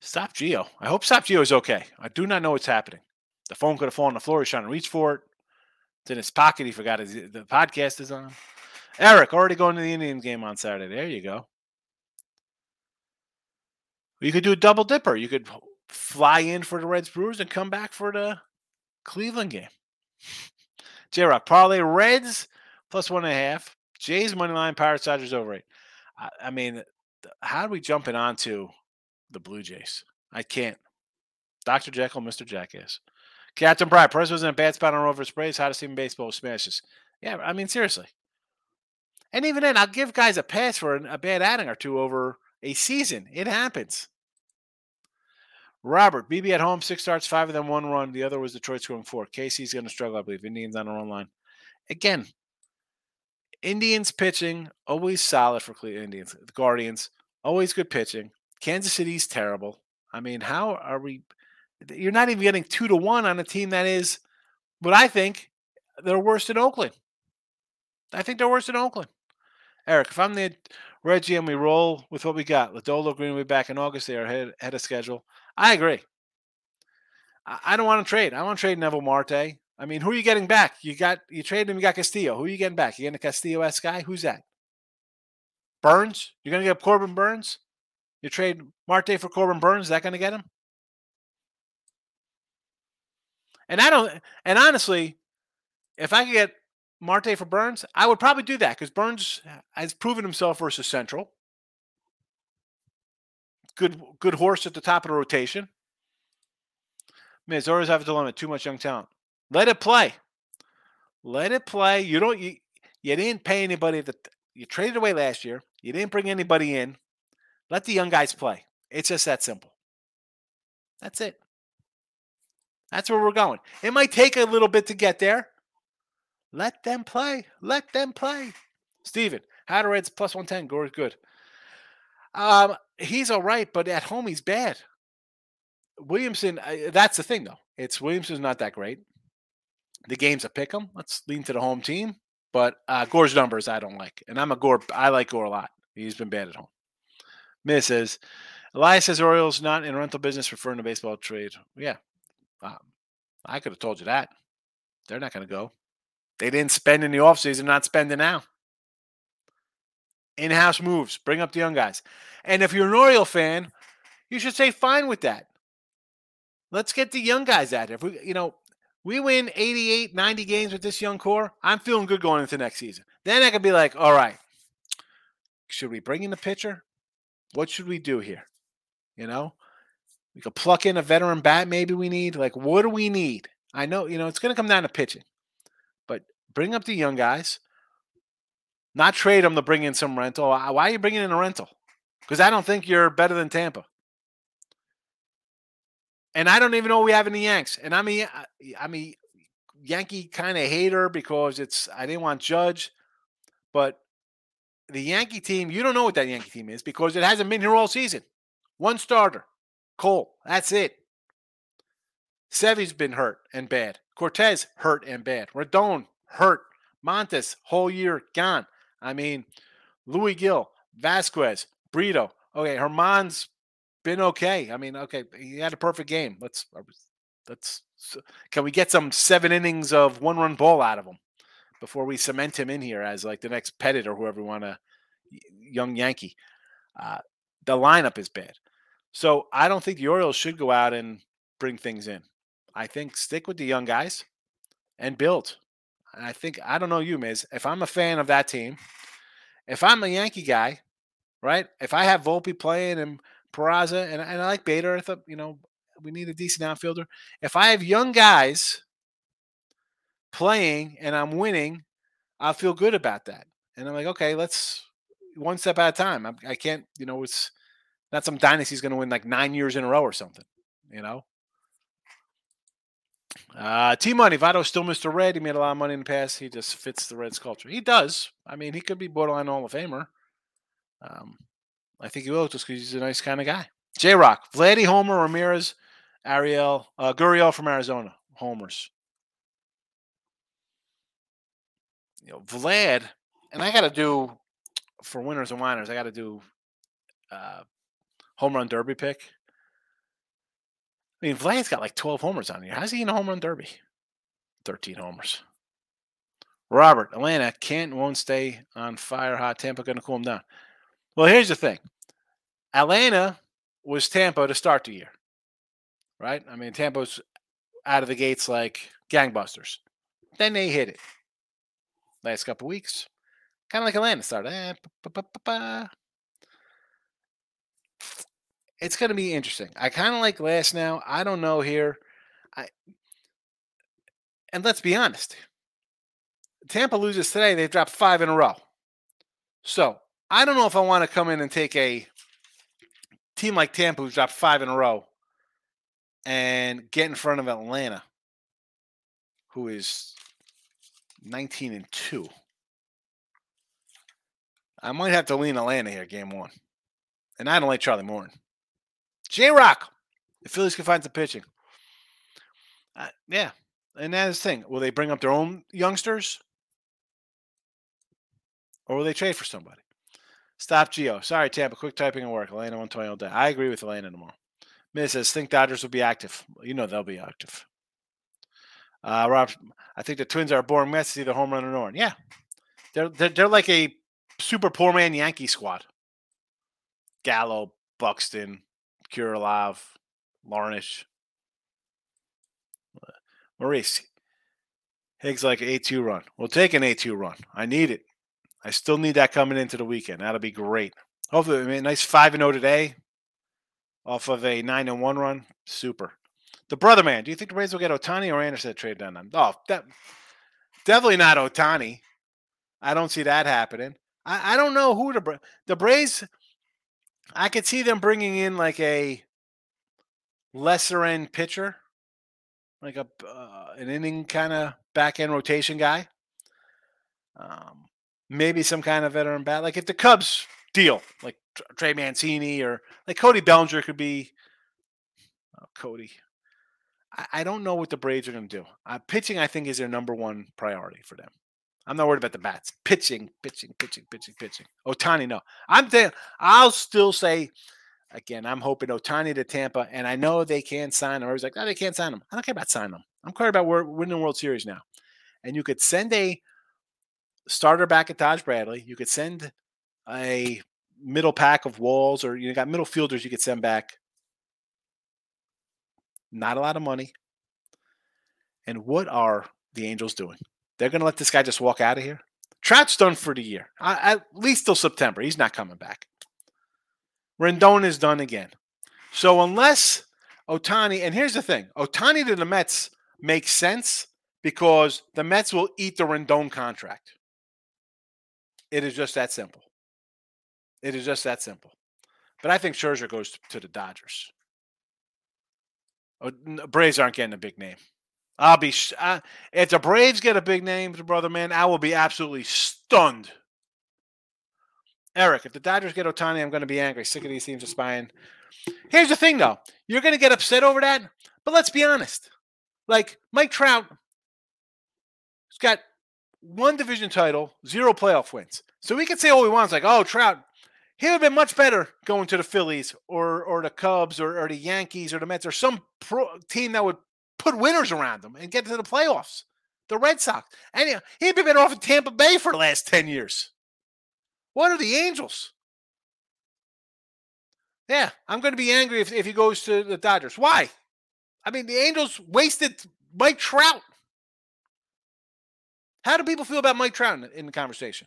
Stop Geo. I hope Stop Geo is okay. I do not know what's happening. The phone could have fallen on the floor. He's trying to reach for it. It's in his pocket. He forgot his, the podcast is on. Eric, already going to the Indians game on Saturday. There you go. You could do a double dipper. You could fly in for the Reds Brewers and come back for the Cleveland game. <laughs> J Rock, parlay Reds plus one and a half. Jays money line, Pirates, Dodgers over eight. I, I mean, how are we jumping onto the Blue Jays? I can't. Dr. Jekyll, Mr. Jackass. Captain Pride, Perez was in a bad spot on Rover Sprays. Hottest team in baseball with smashes. Yeah, I mean, seriously. And even then, I'll give guys a pass for a bad outing or two over a season. It happens. Robert, BB at home, six starts, five of them, one run. The other was Detroit scoring four. Casey's going to struggle, I believe. Indians on the run line. Again, Indians pitching, always solid for Cleveland Indians. The Guardians, always good pitching. Kansas City's terrible. I mean, how are we? You're not even getting two to one on a team that is but I think they're worse than Oakland. I think they're worse than Oakland. Eric, if I'm the Reggie and we roll with what we got, Lodolo Green will be back in August. They are ahead, ahead of schedule. I agree. I, I don't want to trade. I want to trade Noelvi Marte. I mean, who are you getting back? You got you traded him. You got Castillo. Who are you getting back? You getting a Castillo S guy? Who's that? Burns. You're gonna get Corbin Burnes. You trade Marte for Corbin Burnes. Is that gonna get him? And I don't. And honestly, if I could get Marte for Burnes, I would probably do that because Burnes has proven himself versus Central. Good, good horse at the top of the rotation. Always have a dilemma. Too much young talent. Let it play. Let it play. You don't. You, you didn't pay anybody that you traded away last year. You didn't bring anybody in. Let the young guys play. It's just that simple. That's it. That's where we're going. It might take a little bit to get there. Let them play. Let them play. Steven, Reds plus 110. Gore's good. Um, he's all right, but at home he's bad. Williamson, uh, that's the thing though. It's Williamson's not that great. The game's a pick 'em. Let's lean to the home team. But uh, Gore's numbers I don't like, and I'm a Gore. I like Gore a lot. He's been bad at home. Misses. Elias says Orioles not in rental business, referring to baseball trade. Yeah, um, I could have told you that. They're not going to go. They didn't spend in the offseason, not spending now. In house moves, bring up the young guys. And if you're an Oriole fan, you should say fine with that. Let's get the young guys it. If we, you know, we win 88, 90 games with this young core, I'm feeling good going into next season. Then I could be like, all right, should we bring in the pitcher? What should we do here? You know, we could pluck in a veteran bat, maybe we need. Like, what do we need? I know, you know, it's going to come down to pitching. Bring up the young guys, not trade them to bring in some rental. Why are you bringing in a rental? Because I don't think you're better than Tampa. And I don't even know we have any Yanks. And I'm a, I'm a Yankee kind of hater because it's I didn't want Judge, but the Yankee team, you don't know what that Yankee team is because it hasn't been here all season. One starter, Cole. That's it. Sevy's been hurt and bad. Cortes hurt and bad. Rodon hurt. Montas whole year gone. I mean, Luis Gil, Vasquez, Brito. Okay, Germán's been okay. I mean, okay, he had a perfect game. Let's let's can we get some seven innings of one run ball out of him before we cement him in here as like the next Pettitte or whoever we want to young Yankee. Uh, the lineup is bad. So I don't think the Orioles should go out and bring things in. I think stick with the young guys and build. And I think I don't know you, Miz. If I'm a fan of that team, if I'm a Yankee guy, right? If I have Volpe playing and Peraza and, and I like Bader, I thought you know we need a decent outfielder. If I have young guys playing and I'm winning, I'll feel good about that. And I'm like, okay, let's one step at a time. I, I can't, you know, it's Not some dynasty's going to win like nine years in a row or something, you know? Uh, T Money, Votto's still Mr. Red. He made a lot of money in the past. He just fits the Reds culture. He does. I mean, he could be borderline Hall of Famer. Um, I think he will just because he's a nice kind of guy. J Rock, Vladdy, Homer, Ramirez, Ariel, uh, Gurriel from Arizona, homers. You know, Vlad, and I got to do for winners and winners, I got to do uh, home run derby pick. I mean, Vlad's got like 12 homers on here. How's he in a home run derby? 13 homers. Robert, Atlanta can't won't stay on fire hot. Tampa going to cool him down. Well, here's the thing. Atlanta was Tampa to start the year, right? I mean, Tampa's out of the gates like gangbusters. Then they hit it. Last couple weeks, kind of like Atlanta started. Eh, it's going to be interesting. I kind of like last now. I don't know here. I and let's be honest. Tampa loses today. They've dropped five in a row. So I don't know if I want to come in and take a team like Tampa who's dropped five in a row and get in front of Atlanta, who is 19 and 2. I might have to lean Atlanta here, game one. And I don't like Charlie Morton. J Rock, the Phillies can find some pitching. Uh, yeah. And that's the thing. Will they bring up their own youngsters? Or will they trade for somebody? Stop Geo. Sorry, Tampa. Quick typing and work. Atlanta 120 all day. I agree with Atlanta tomorrow. Miss says, think Dodgers will be active. You know they'll be active. Uh, Rob, I think the Twins are a boring mess. It's either home run or no. Yeah. They're, they're, they're like a super poor man Yankee squad. Gallo, Buxton, Kirilloff, Larnach, uh, Maurice. Higgs like A2 run. We'll take an A2 run. I need it. I still need that coming into the weekend. That'll be great. Hopefully, I mean, a nice 5 and 0 today off of a 9 and 1 run. Super. The brother man, do you think the Braves will get Ohtani or Anderson trade down them? Oh, that definitely not Ohtani. I don't see that happening. I, I don't know who the the Braves. I could see them bringing in like a lesser end pitcher, like a uh, an inning kind of back end rotation guy. Um, maybe some kind of veteran bat. Like if the Cubs deal, like Trey Mancini or like Cody Bellinger could be. Oh, Cody. I, don't know what the Braves are going to do. Uh, pitching, I think, is their number one priority for them. I'm not worried about the bats. Pitching, pitching, pitching, pitching, pitching. Ohtani, no. I'm there. I'll still say, again, I'm hoping Ohtani to Tampa, and I know they can't sign him. I was like, no, they can't sign him. I don't care about signing him. I'm care about winning the World Series now. And you could send a starter back at Taj Bradley. You could send a middle pack of walls, or you got middle fielders you could send back. Not a lot of money. And what are the Angels doing? They're going to let this guy just walk out of here. Trout's done for the year, at least till September. He's not coming back. Rendon is done again. So unless Ohtani, and here's the thing: Ohtani to the Mets makes sense because the Mets will eat the Rendon contract. It is just that simple. It is just that simple. But I think Scherzer goes to the Dodgers. Braves aren't getting a big name. I'll be I, if the Braves get a big name, brother man, I will be absolutely stunned. Eric, if the Dodgers get Ohtani, I'm going to be angry. Sick of these teams aspiring. Here's the thing, though. You're going to get upset over that, but let's be honest. Like Mike Trout, he's got one division title, zero playoff wins. So we can say all we want. It's like, oh, Trout, he would have been much better going to the Phillies or or the Cubs or, or the Yankees or the Mets or some pro team that would put winners around them and get to the playoffs. The Red Sox. And he'd been off in Tampa Bay for the last 10 years. What are the Angels? Yeah, I'm going to be angry if, if he goes to the Dodgers. Why? I mean, the Angels wasted Mike Trout. How do people feel about Mike Trout in, in the conversation?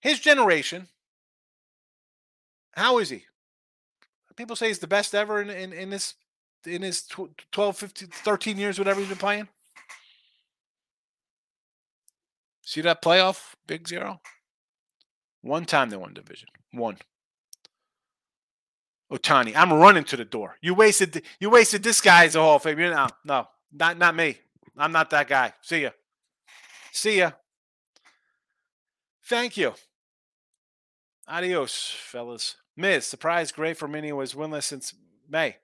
His generation, how is he? People say he's the best ever in, in, in this in his 12, 15, 13 years, whatever he's been playing. See that playoff, big zero? One time they won division. One. Ohtani. I'm running to the door. You wasted. You wasted this guy as a Hall of Fame. You know, no, not not me. I'm not that guy. See ya. See ya. Thank you. Adios, fellas. Miz, surprise for Mini was winless since May.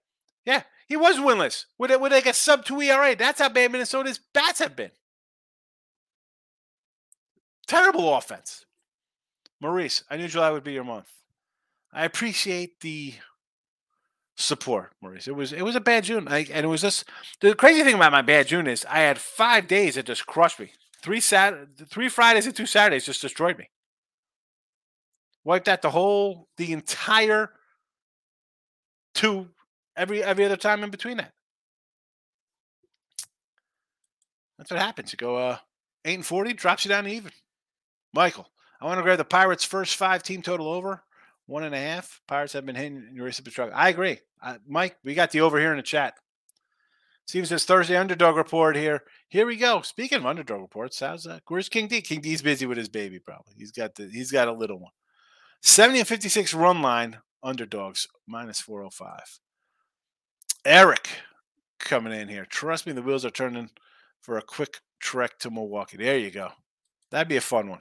Yeah, he was winless with with like a sub two ERA. That's how bad Minnesota's bats have been. Terrible offense. Maurice, I knew July would be your month. I appreciate the support, Maurice. It was it was a bad June, I, and it was just the crazy thing about my bad June is I had five days that just crushed me. Three Sat, three Fridays and two Saturdays just destroyed me. Wiped out the whole, the entire two every every other time in between that. That's what happens. You go uh eight and forty, drops you down to even. Michael, I want to grab the Pirates' first five team total over one and a half. Pirates have been hitting in your struggle. I agree, uh, Mike. We got the over here in the chat. Steven says Thursday underdog report here. Here we go. Speaking of underdog reports, how's that? Where's King D? King D's busy with his baby, probably. He's got the he's got a little one. 70 and 56 run line underdogs minus 405. Eric coming in here. Trust me, the wheels are turning for a quick trek to Milwaukee. There you go. That'd be a fun one.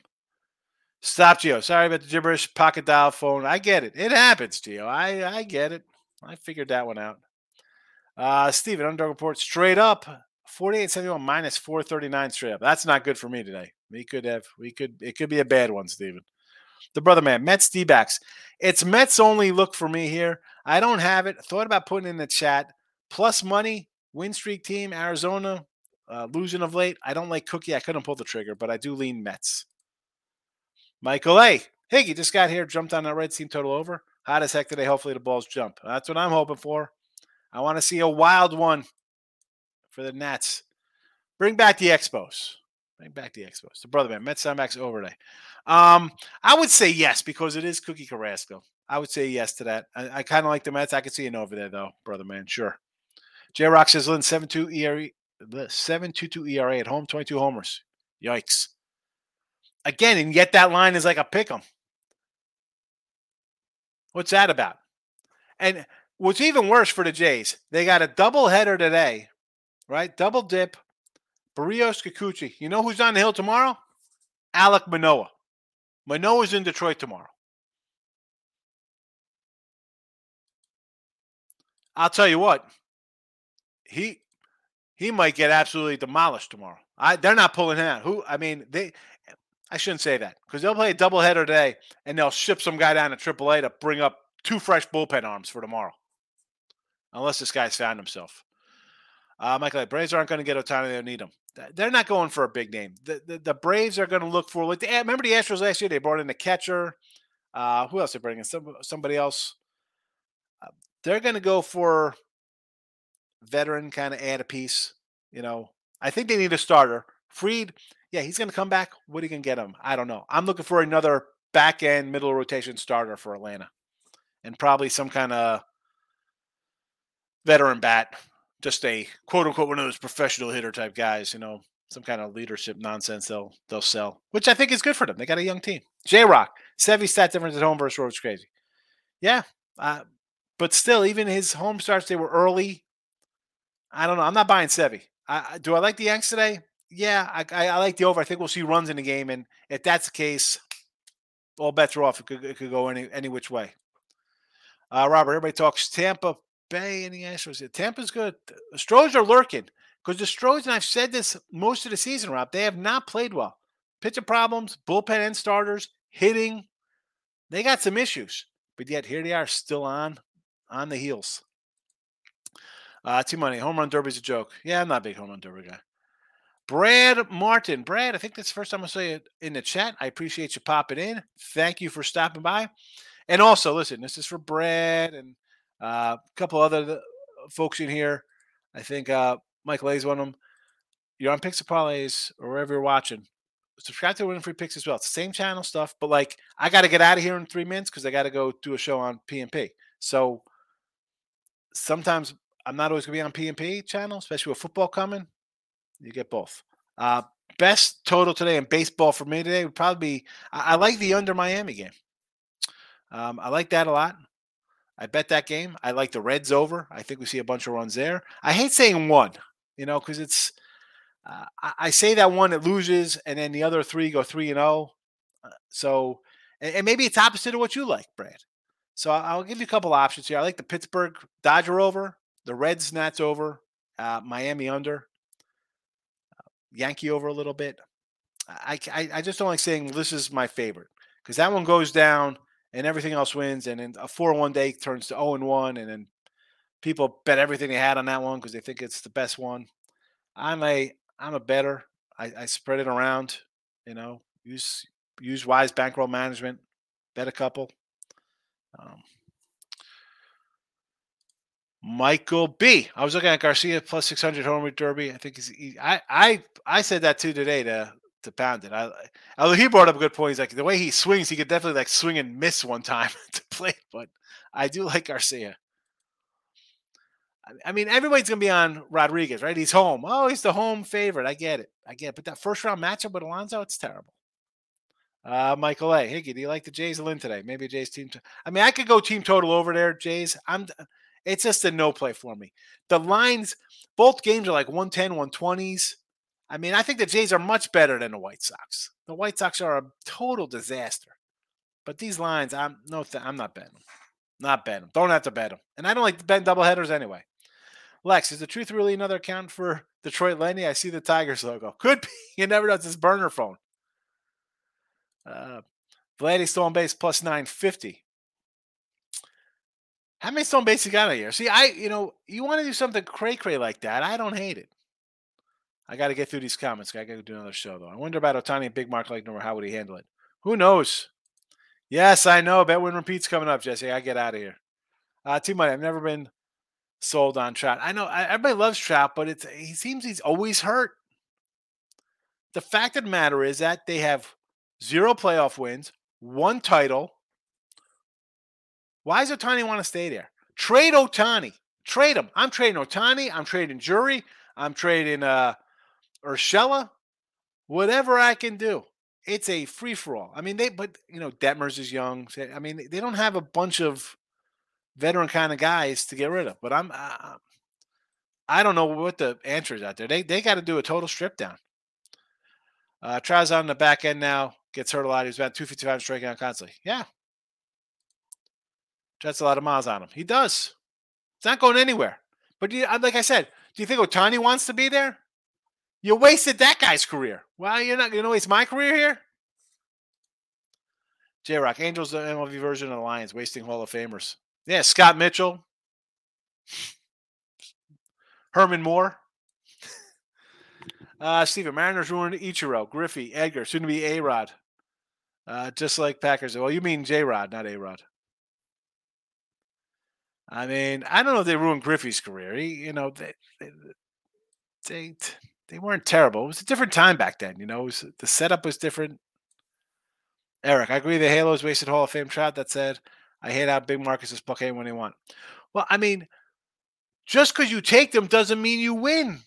Stop, Gio. Sorry about the gibberish. Pocket dial phone. I get it. It happens, Gio. I I get it. I figured that one out. Uh, Steven, underdog report straight up 48.71 minus 439 straight up. That's not good for me today. We could have, we could, it could be a bad one, Steven. The brother man, Mets D backs. It's Mets only look for me here. I don't have it. Thought about putting in the chat. Plus money, win streak team, Arizona, uh, losing of late. I don't like Cookie. I couldn't pull the trigger, but I do lean Mets. Michael A. Higgy just got here, jumped on that red team total over. Hot as heck today. Hopefully the balls jump. That's what I'm hoping for. I want to see a wild one for the Nats. Bring back the Expos. Bring back the Expos. The brother man, Mets Soundbacks over today. Um, I would say yes because it is Cookie Carrasco. I would say yes to that. I, I kind of like the Mets. I could see an over there though, brother man. Sure. J Rock says Lynn 7-2 ERA, the 7-2-2 ERA at home, 22 homers. Yikes. Again, and yet that line is like a pick 'em. What's that about? And what's even worse for the Jays, they got a double header today, right? Double dip. Berrios Kikuchi. You know who's on the hill tomorrow? Alek Manoah. Manoah's in Detroit tomorrow. I'll tell you what, he he might get absolutely demolished tomorrow. I they're not pulling him out. Who I mean they I shouldn't say that because they'll play a doubleheader today and they'll ship some guy down to AAA to bring up two fresh bullpen arms for tomorrow. Unless this guy's found himself. Uh, Michael, Braves aren't going to get Ohtani. They don't need him. They're not going for a big name. The, the, the Braves are going to look for like the, remember the Astros last year. They brought in a catcher. Uh, who else they bringing? Some, somebody else. Uh, they're going to go for veteran kind of add a piece. You know, I think they need a starter. Fried, yeah, he's going to come back. What are you going to get him? I don't know. I'm looking for another back end middle rotation starter for Atlanta, and probably some kind of veteran bat just a quote unquote one of those professional hitter type guys, you know, some kind of leadership nonsense they'll they'll sell, which I think is good for them. They got a young team. J Rock, Sevy stat difference at home versus road crazy. Yeah, uh, but still, even his home starts they were early. I don't know. I'm not buying Sevy. I, do I like the Yanks today? Yeah, I, I, I, like the over. I think we'll see runs in the game, and if that's the case, all bets are off. It could, it could go any any which way. Uh, Robert, everybody talks Tampa Bay and the Astros. Tampa's good. The Stros are lurking because the Stros, and I've said this most of the season, Rob, they have not played well. Pitching problems, bullpen and starters, hitting. They got some issues, but yet here they are still on on the heels. Uh, too money. Home run derby's a joke. Yeah, I'm not a big home run derby guy. Brad Martin. Brad, I think that's the first time I say it in the chat. I appreciate you popping in. Thank you for stopping by. And also, listen, this is for Brad and uh, a couple other folks in here. I think uh, Michael A's one of them. You're on Picks or Parlays or wherever you're watching. Subscribe to Winning Free Picks as well. It's the same channel stuff, but like I got to get out of here in three minutes because I got to go do a show on PNP. So sometimes I'm not always going to be on PNP channel, especially with football coming. You get both. Uh, best total today in baseball for me today would probably be I, I like the under Miami game. Um, I like that a lot. I bet that game. I like the Reds over. I think we see a bunch of runs there. I hate saying one, you know, because it's. Uh, I, I, say that one it loses, and then the other three go three and zero. Oh. Uh, so, and, and, maybe it's opposite of what you like, Brad. So I'll give you a couple options here. I like the Pittsburgh Dodger over, the Reds Nats over, uh, Miami under, uh, Yankee over a little bit. I, I, I just don't like saying this is my favorite because that one goes down and everything else wins, and then a four one day turns to zero oh and one, and then people bet everything they had on that one because they think it's the best one. I'm a I'm a better. I, I spread it around. You know, use use wise bankroll management. Bet a couple. Um, Michael B. I was looking at Garcia plus 600 home derby. I think he's, he, I I I said that too today to to pound it. I, although he brought up a good point. He's like the way he swings, he could definitely like swing and miss one time <laughs> to play. But I do like Garcia. I mean, everybody's gonna be on Rodriguez, right? He's home. Oh, he's the home favorite. I get it. I get it. But that first round matchup with Alonso, it's terrible. Uh, Michael A. Higgy, do you like the Jays win today? Maybe Jays team. I mean, I could go team total over there, Jays. I'm. It's just a no play for me. The lines, both games are like 110, 120s. I mean, I think the Jays are much better than the White Sox. The White Sox are a total disaster. But these lines, I'm no, th- I'm not betting them. Not betting them. Don't have to bet them. And I don't like to bet double headers anyway. Lex, is the truth really another account for Detroit Lenny? I see the Tigers logo. Could be. <laughs> You never know. It's his burner phone. Uh, stolen base plus 950. How many stolen base you got here? See, I, you know, you want to do something cray cray like that. I don't hate it. I got to get through these comments. I got to do another show though. I wonder about Ohtani and Big Mark like number. How would he handle it? Who knows? Yes, I know. Bet win repeats coming up, Jesse. I get out of here. Uh, T Money. I've never been sold on Trout. I know everybody loves Trout, but it's he seems he's always hurt. The fact of the matter is that they have zero playoff wins, one title. Why does Ohtani want to stay there? Trade Ohtani. Trade him. I'm trading Ohtani. I'm trading Jury. I'm trading uh Urshela, whatever I can do. It's a free for all. I mean, they, but you know, Detmers is young. I mean, they don't have a bunch of veteran kind of guys to get rid of. But I'm, I don't know what the answer is out there. They they got to do a total strip down. Uh, tries on the back end now, gets hurt a lot. He's about 255 striking out constantly. Yeah. That's a lot of miles on him. He does. It's not going anywhere. But you, like I said, do you think Ohtani wants to be there? You wasted that guy's career. Well, you're not going to waste my career here. J Rock, Angels, the MLB version of the Lions, wasting Hall of Famers. Yeah, Scott Mitchell, Herman Moore. <laughs> Uh, Mariners ruined Ichiro, Griffey, Edgar, soon to be A Rod. Uh, just like Packers. Well, you mean J Rod, not A Rod. I mean, I don't know if they ruined Griffey's career. He, you know, they, they, they they weren't terrible. It was a different time back then. You know, was, the setup was different. Eric, I agree. The Halos wasted Hall of Fame trout. That said, I hate how big Marcus is pluck when they want. Well, I mean, just because you take them doesn't mean you win.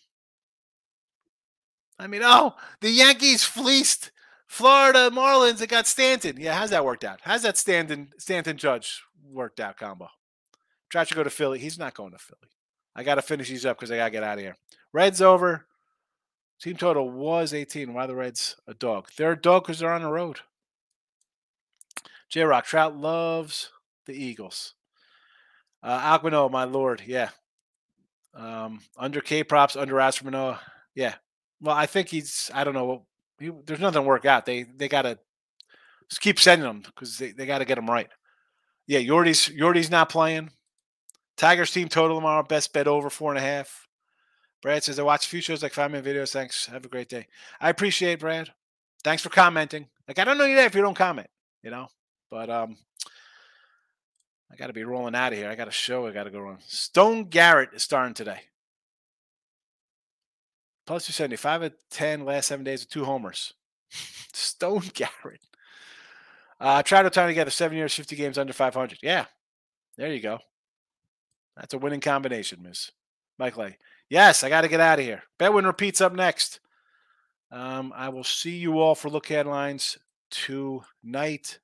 I mean, oh, the Yankees fleeced Florida Marlins. They got Stanton. Yeah, how's that worked out? How's that Stanton Stanton Judge worked out combo? Try to go to Philly. He's not going to Philly. I got to finish these up because I got to get out of here. Reds over. Team total was 18. Why the Reds a dog? They're a dog because they're on the road. J Rock Trout loves the Eagles. Uh, Aquino, my lord, yeah. Um, under K props, under Aspermanoa, yeah. Well, I think he's. I don't know. He, there's nothing to work out. They they gotta keep sending them because they, they got to get them right. Yeah, Yordi's Yordi's not playing. Tigers team total tomorrow. Best bet over four and a half. Brad says, I watch a few shows like five minute videos. Thanks. Have a great day. I appreciate it, Brad. Thanks for commenting. Like, I don't know you there if you don't comment, you know? But um, I got to be rolling out of here. I got a show I got to go on. Stone Garrett is starting today. Plus 275 at 10 last seven days with two homers. <laughs> Stone <laughs> Garrett. Uh, try to tie together seven years, 50 games under 500. Yeah. There you go. That's a winning combination, Miss Mike Lay. Yes, I got to get out of here. Bedwin repeats up next. Um, I will see you all for look headlines tonight.